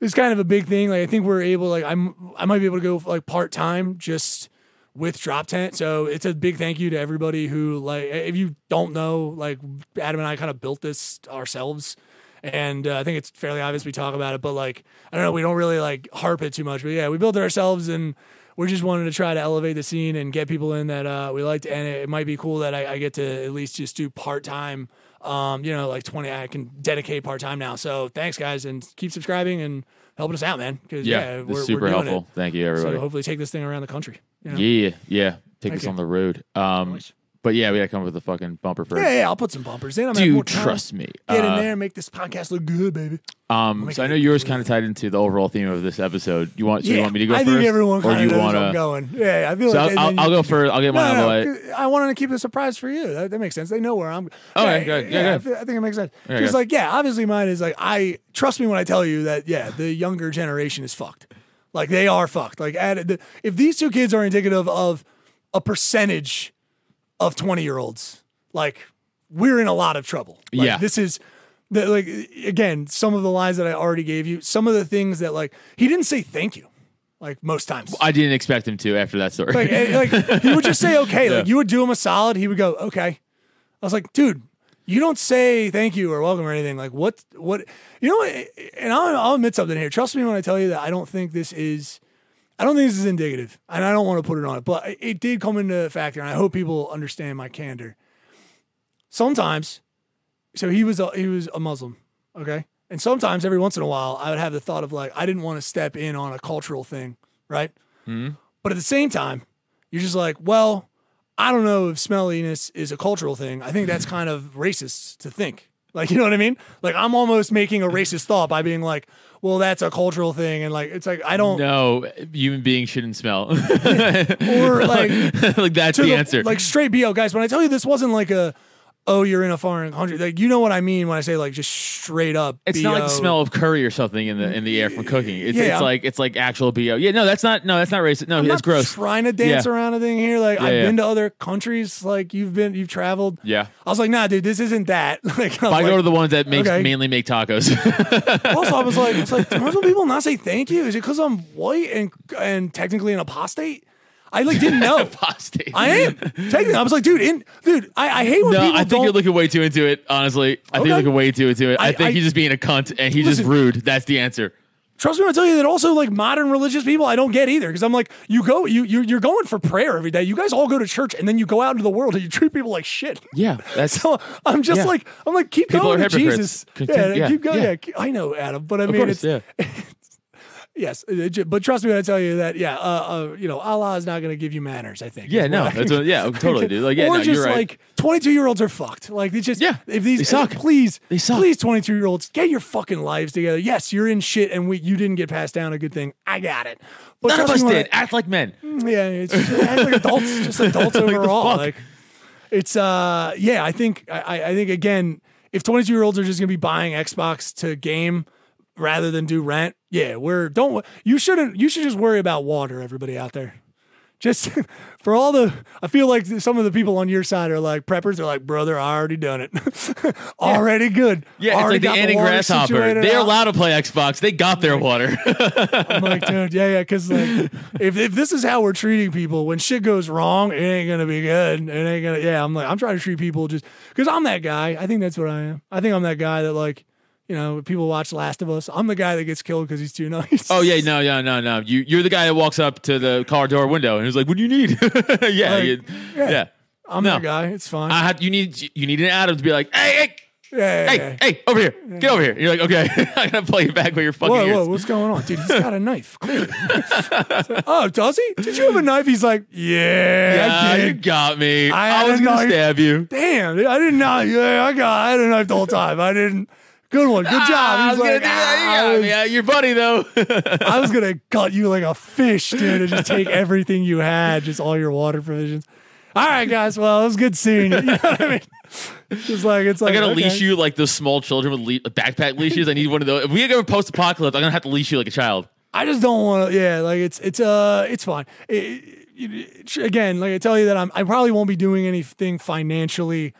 it's kind of a big thing. Like I think we're able. Like I'm. I might be able to go like part time just with drop tent. So it's a big thank you to everybody who like. If you don't know, like Adam and I kind of built this ourselves. And uh, I think it's fairly obvious we talk about it, but like I don't know, we don't really like harp it too much. But yeah, we built it ourselves, and we're just wanting to try to elevate the scene and get people in that uh, we liked. And it, it might be cool that I, I get to at least just do part time. Um, you know, like twenty, I can dedicate part time now. So thanks, guys, and keep subscribing and helping us out, man. Because yeah, yeah, we're, super we're doing helpful. It. Thank you, everybody. So hopefully take this thing around the country. You know? Yeah, yeah. Take us on the road. Um, but yeah, we got to come up with a fucking bumper first. yeah, yeah, I'll put some bumpers in. I'm gonna have more Dude, time. trust me. Get in Uh, there and make this podcast look good, baby. Um, make so I it know yours kind of tied into the overall theme of this episode. You want? So you want me to go I first? think everyone kind of you knows want I'm going. Yeah, I feel So like I'll, I'll, I'll go first. I'll get mine No, out of the no, I wanted to keep it a surprise for you. That, that makes sense. They know where I'm. Okay, good. Yeah, I good. feel- I think it makes sense. Because good. like, yeah, obviously mine is like I trust me when I tell you that yeah, the younger generation is fucked. Like they are fucked. Like at, if these two kids are indicative of a percentage of twenty year olds, like we're in a lot of trouble. Like, Yeah. this is. The, like again, some of the lines that I already gave you, some of the things that like he didn't say thank you, like most times. I didn't expect him to after that story. Like, eh, like he would just say okay. Like you would do him a solid. He would go okay. I was like, dude, you don't say thank you or welcome or anything. Like what? What? You know? And I'll, I'll admit something here. Trust me when I tell you that I don't think this is. I don't think this is indicative, and I don't want to put it on it, but it- did come into factor, and I hope people understand my candor. Sometimes, so he was a, he was a Muslim, okay, and sometimes every once in a while I would have the thought of like I didn't want to step in on a cultural thing, right? Hmm? But at the same time, you're just like, well, I don't know if smelliness is a cultural thing. I think that's mm-hmm. kind of racist to think. Like, you know what I mean? Like, I'm almost making a racist thought by being like, well, that's a cultural thing. And like, it's like, I don't. No, human beings shouldn't smell. Or like, like that's the, the- answer. Like, straight BO. Guys, when I tell you this wasn't like a, oh, you're in a foreign country. Like, you know what I mean when I say like just straight up. it's not like the smell of curry or something in the in the air from cooking. It's Yeah, it's like it's like actual bo. Yeah, no, that's not no, that's not racist. No, I'm that's not gross. Trying to dance Yeah. around a thing here. Like Yeah, I've been to other countries. Like you've been, you've traveled. Yeah. I was like, nah, dude, this isn't that. like, I I go to the ones that okay. mainly make tacos. also, I was like, it's like, do people not say thank you? Is it because I'm white and and technically an apostate? I like didn't know. Apostate. I am technically. I was like, dude, in dude, I, I hate when No, people I think don't. you're looking way too into it. Honestly, I think you're looking way too into it. I, I- think I- he's just being a cunt and he's just Listen. rude. That's the answer. Trust me when I tell you that also like modern religious people I don't get either because I'm like you go you you you're going for prayer every day. You guys all go to church and then you go out into the world and you treat people like shit. Yeah, that's So I'm just Yeah. like I'm like keep People going are to hypocrites. Jesus. Continue- yeah, yeah, keep going. yeah. Yeah. keep- I know Adam, but I mean course. it's Yeah, yes, it- but trust me when I tell you that yeah, uh, uh you know Allah is not going to give you manners. I think. yeah, no, that's what, yeah, totally, dude. Like, yeah, or no, just you're right. like 22 year olds are fucked. Like they just Yeah, If these they suck. please, They suck. Please, 22 year olds, get your fucking lives together. Yes, you're in shit, and we you didn't get passed down a good thing. I got it. But None of us did. I- Act like men. yeah, it's just, act like adults, just adults Like overall. Like it's uh yeah, I think I, I- think again, if 22 year olds are just gonna be buying Xbox to game rather than do rent, yeah, we're don't you shouldn't you should just worry about water, everybody out there. Just for all the, I feel like some of the people on your side are like preppers. They're like, brother, I already done it, already good. Yeah, it's like the water Grasshopper. They're out." allowed to play Xbox. They got their water. I'm like, dude, yeah, yeah, because like, if if this is how we're treating people, when shit goes wrong, it ain't gonna be good. It ain't gonna. Yeah, I'm like, I'm trying to treat people just because I'm that guy. I think that's what I am. I think I'm that guy that like, you know, people watch Last of Us. I'm the guy that gets killed because he's too nice. oh yeah, no, no, no, no. You you're the guy that walks up to the car door window and he's like, "What do you need?" yeah, Like, you- yeah. yeah. I'm no. that guy. It's fine. I had you need you needed Adam to be like, "Hey, hey, yeah, yeah, hey, yeah. hey, over here, get over here." You're like, "Okay, I'm gonna play you back with your fucking Whoa, ears." whoa, what's going on, dude? He's got a knife. Clearly. Like, oh, does he? Did you have a knife? He's like, yeah, yeah, you got me. I I, was gonna knife. stab you. Damn, I didn't know. Yeah, I got. I had a knife the whole time. I didn't. Good one. Good job. Ah, I was gonna like, do that. "Ah, You was- me. Yeah, your buddy though. I was gonna cut you like a fish, dude, and just take everything you had, just all your water provisions. All right, guys. Well, it was good seeing you. You know what I mean? Just like it's like I gotta okay. leash you like those small children with le- backpack leashes. I need one of those. If we go post apocalypse, I'm gonna have to leash you like a child. I just don't want to. Yeah, like it's it's uh it's fine. It- it- it- again, like I tell you that I'm I probably won't be doing anything financially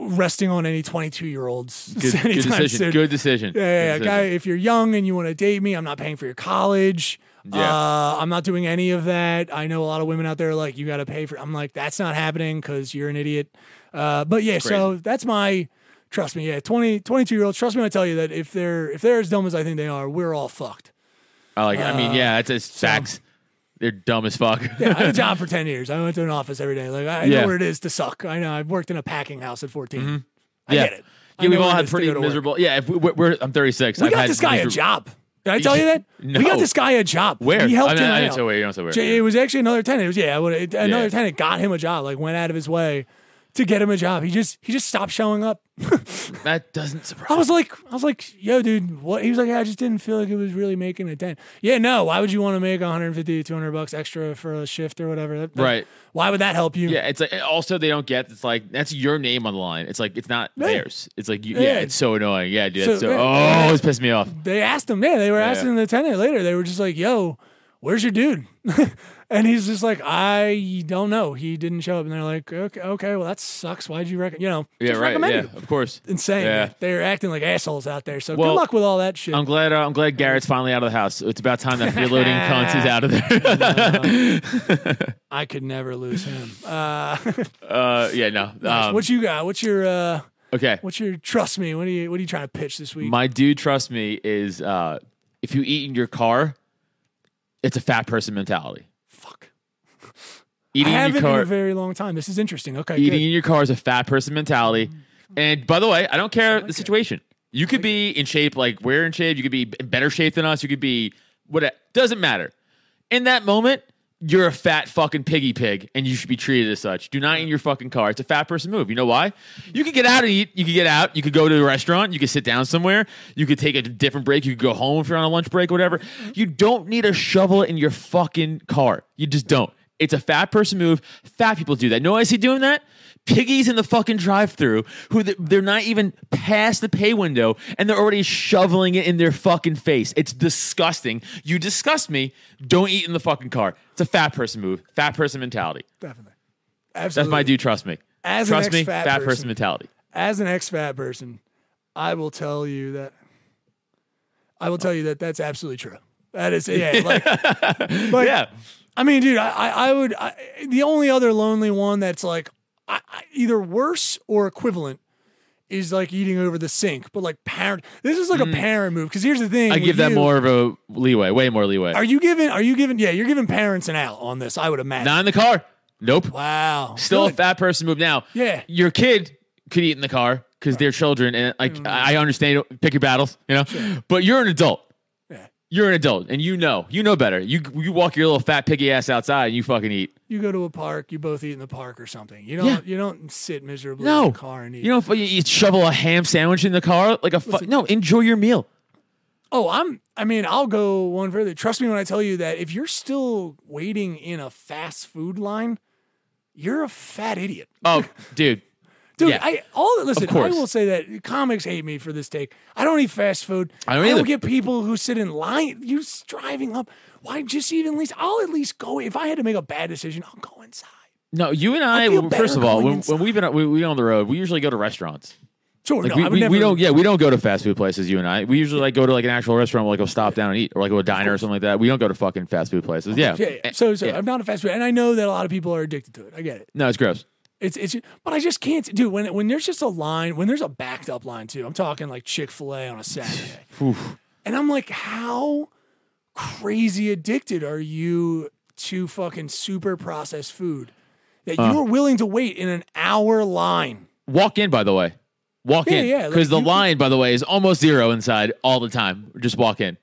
resting on any 22 year olds. Good, good decision. Good decision. Yeah, yeah, yeah. Guy, if you're young and you want to date me, I'm not paying for your college. Yeah. Uh, I'm not doing any of that. I know a lot of women out there are like you got to pay for. I'm like that's not happening because you're an idiot. Uh, but yeah, so that's my trust me. Yeah, 20, 22 year olds. Trust me when I tell you that if they're if they're as dumb as I think they are, we're all fucked. I like. I mean, yeah, it's just facts. They're dumb as fuck. Yeah, I had a job for 10 years. I went to an office every day. Like I Yeah. know what it is to suck. I know. I've worked in a packing house at 14. I Mm-hmm. Yeah. get it. I Yeah, we've all had pretty to work. miserable. Yeah, if we, we're, we're, I'm 36. We I've got had this guy a job. Did I tell you that? No. We got this guy a job. Where? He helped I, mean, him I out. didn't say where. You don't say where. It was actually another tenant. It was yeah, another Yeah. tenant got him a job. Like went out of his way to get him a job. He just he just stopped showing up. That doesn't surprise. I was like I was like, yo, dude, what? He was like, yeah, I just didn't feel like it was really making a dent. Yeah, no. Why would you want to make 150 200 bucks extra for a shift or whatever? That- that- Right. Why would that help you? Yeah, it's like also they don't get it's like that's your name on the line. It's like it's not Yeah. theirs. It's like you, yeah. Yeah. it's so annoying. Yeah, dude. So- so, yeah. oh, it's pissed me off. They asked him. Yeah, they were Yeah. asking the tenant later. They were just like, yo, where's your dude? and he's just like, I don't know. He didn't show up. And they're like, okay, okay well, that sucks. Why'd you reckon? You know, Yeah, just right. recommend Yeah, him. of course. Insane. Yeah. They're acting like assholes out there. So Well, good luck with all that shit. I'm glad. Uh, I'm glad Garrett's finally out of the house. It's about time that freeloading cunt is out of there. I could never lose him. Uh, uh, yeah, no. Um, what you got? What's your uh, okay, what's your trust me? What are you what are you trying to pitch this week? my dude, trust me, is uh, if you eat in your car, it's a fat person mentality. Fuck. I Eating in haven't your in car, a very long time. This is interesting. Okay. eating good. in your car is a fat person mentality. And by the way, I don't care the situation. You could be in shape like we're in shape. You could be in better shape than us. You could be what doesn't matter. In that moment, you're a fat fucking piggy pig and you should be treated as such. Do not eat in your fucking car. It's a fat person move. You know why? You could get out and eat. You could get out. You could go to a restaurant. You could sit down somewhere. You could take a different break. You could go home if you're on a lunch break, whatever. You don't need a shovel in your fucking car. You just don't. It's a fat person move. Fat people do that. No, I see doing that. Piggies in the fucking drive-through who they're not even past the pay window and they're already shoveling it in their fucking face. It's disgusting. You disgust me. Don't eat in the fucking car. It's a fat person move. Fat person mentality. Definitely. Absolutely. That's my dude. Trust me. As an Trust me. Fat person. person mentality. As an ex-fat person, I will tell you that. I will tell you that that's absolutely true. That is, yeah. Like, like, yeah. I mean, dude, I, I, would. I, the only other lonely one that's like I, I, either worse or equivalent is like eating over the sink. But like parent, this is like a parent move. Because here's the thing, Mm. I give that you- more of a leeway. Way more leeway. Are you giving? Are you giving? Yeah, you're giving parents an out on this. I would imagine. Not in the car. Nope. wow. Still Good. a fat person move. Now, Yeah. your kid could eat in the car because they're children, and like Mm. I understand, pick your battles, you know. But you're an adult. You're an adult, and you know, you know better. You you walk your little fat piggy ass outside, and you fucking eat. You go to a park. You both eat in the park or something. You don't. Yeah. You don't sit miserably No, in the car and eat. you don't. You, you shovel a ham sandwich in the car like a. Fu- no, enjoy your meal. Oh, I'm. I mean, I'll go one further. Trust me when I tell you that if you're still waiting in a fast food line, you're a fat idiot. Oh, dude. Dude, Yeah. I all listen. I will say that comics hate me for this take. I don't eat fast food. I don't either. get people who sit in line. You driving up. Why just even at least? I'll at least go. If I had to make a bad decision, I'll go inside. No, you and I. well, first of all, when, when we've been we, we on the road, we usually go to restaurants. Sure, Like no, we, we, never, we don't yeah we don't go to fast food places you and I we usually like go to like an actual restaurant we'll like go stop down and eat or like go a diner or something like that we don't go to fucking fast food places yeah, Yeah, yeah. So, so Yeah. I'm not a fast food, and I know that a lot of people are addicted to it. I get it. no it's gross It's it's, but I just can't, do When when there's just a line, when there's a backed up line too. I'm talking like Chick Fil A on a Saturday, and I'm like, how crazy addicted are you to fucking super processed food that Uh. you are willing to wait in an hour line? walk in by the way walk Yeah, in yeah, like, because the line by the way is almost zero inside all the time just walk in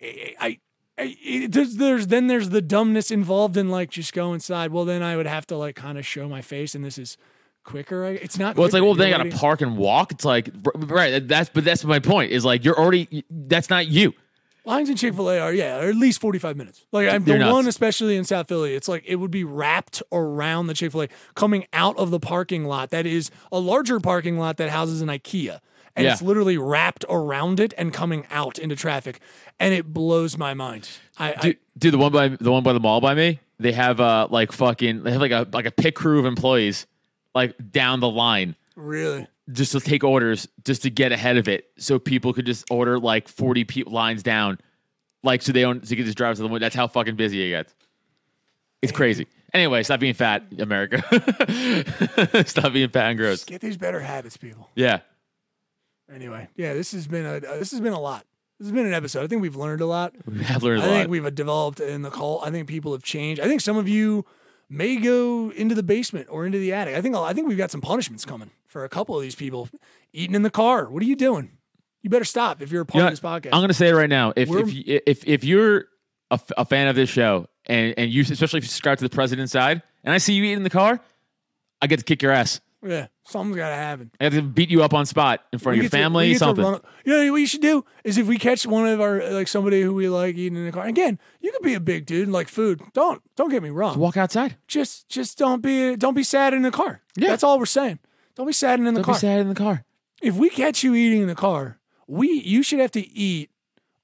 I, I it, there's, there's then there's the dumbness involved in like just go inside. Well, then I would have to like kind of show my face, and this is quicker. I- It's not. well it's like well they You're gotta park and walk it's like right that's but that's my point is like you're already that's not you Lines in Chick Fil A are yeah, are at least forty five minutes. Like I'm the nuts. one, especially in South Philly, it's like it would be wrapped around the Chick Fil A, coming out of the parking lot. That is a larger parking lot that houses an IKEA, and Yeah. it's literally wrapped around it and coming out into traffic, and it blows my mind. I, dude, the one by the one by the mall by me, they have uh like fucking they have like a like a pit crew of employees like down the line really just to take orders just to get ahead of it so people could just order like 40 pe- lines down like so they don't so you can just drive to the window. That's how fucking busy it gets. It's crazy. Anyway, stop being fat, America. stop being fat and gross. get these better habits, people. Yeah. Anyway, yeah, this has been a this has been a lot. This has been an episode. I think we've learned a lot. We have learned a I lot. think we've developed in the call. I think people have changed. I think some of you may go into the basement or into the attic. I think I think we've got some punishments coming for a couple of these people eating in the car. What are you doing? You better stop if you're a part You know of this podcast. I'm going to say it right now. If We're- if you- if if you're a, f- a fan of this show and and you especially if you subscribe to the president's side and I see you eating in the car, I get to kick your ass. Yeah, something's got to happen. I have to beat you up on spot in front of your we family. to something. run- you know what you should do is if we catch one of our like somebody who we like eating in the car. Again, you could be a big dude and like food. Don't don't get me wrong. Walk outside. Just just don't be don't be sad in the car. Yeah. that's all we're saying. Don't be sad in the Don't car. be sad in the car. if we catch you eating in the car, we you should have to eat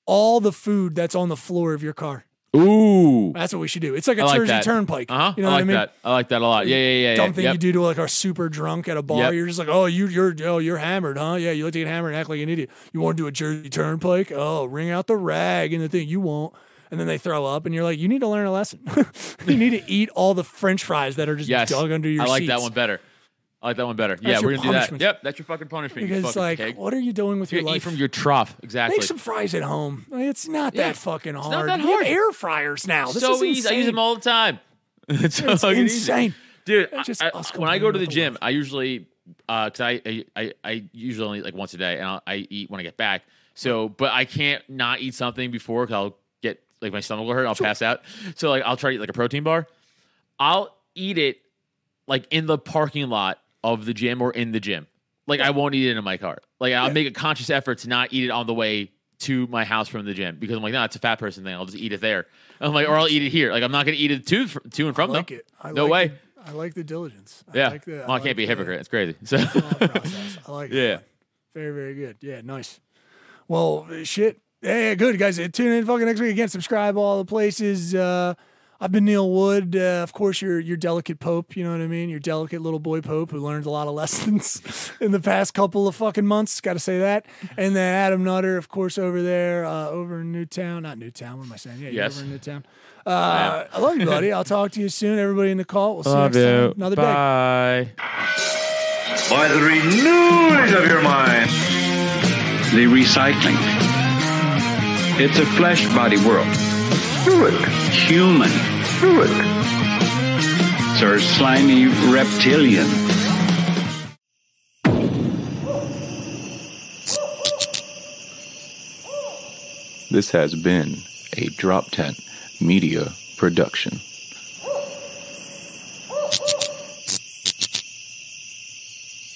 all the food that's on the floor of your car. Ooh. That's what we should do. It's like a I like Jersey that. Turnpike. Uh huh. You know I what I mean? that. I like that a lot. Yeah, yeah, yeah. Dumb yeah. thing Yep. you do to like our super drunk at a bar. Yep. You're just like, oh, you, you're oh, you're hammered, huh? Yeah, you like to get hammered and act like an idiot. You want to do a Jersey Turnpike? Oh, wring out the rag and the thing you won't. And then they throw up, and you're like, you need to learn a lesson. you need to eat all the French fries that are just Yes. dug under your seat. I like that one better. I like that one better. yeah, we're gonna do that. punishment. Yep, that's your fucking punishment. you Because fucking like, pig. what are you doing with You your life? eat from your trough. Exactly. Make some fries at home. It's not Yeah. that fucking hard. not that hard. We have air fryers now. This so easy. I use them all the time. it's so It's insane. dude. It's just I- us when I go to the the gym. I usually uh, because I, I I I usually only eat like once a day, and I'll, I eat when I get back. So, but I can't not eat something before because I'll get like my stomach will hurt. I'll pass out. So like I'll try to eat like a protein bar. I'll eat it like in the parking lot of the gym or in the gym. Like I won't eat it in my car. Like I'll make a conscious effort to not eat it on the way to my house from the gym because I'm like, no, it's a fat person thing. I'll just eat it there. I'm like, or I'll eat it here. Like I'm not gonna eat it to to and from I like them. it. I no like way. the- I like the diligence. I Yeah. like the, well, I, like can't be a hypocrite. It's crazy. So. I like it. Yeah. man. Very, very good. Yeah, nice. Well, shit. Yeah, yeah, good guys. Tune in fucking next week again. Subscribe all the places. Uh, I've been Neil Wood. Uh, of course, your your delicate pope. You know what I mean. Your delicate little boy pope who learned a lot of lessons in the past couple of fucking months. Got to say that. And then Adam Nutter, of course, over there, uh, over in Newtown. Not Newtown. What am I saying? Yeah, you're Yes. over in Newtown. Uh, I love you, buddy. I'll talk to you soon. Everybody in the call. We'll see you love next time. you. Another day. Bye. By the renewing of your mind. The recycling. It's a flesh body world. Do it. Human. Do it. Sort slimy reptilian. This has been a Drop Tent Media Production.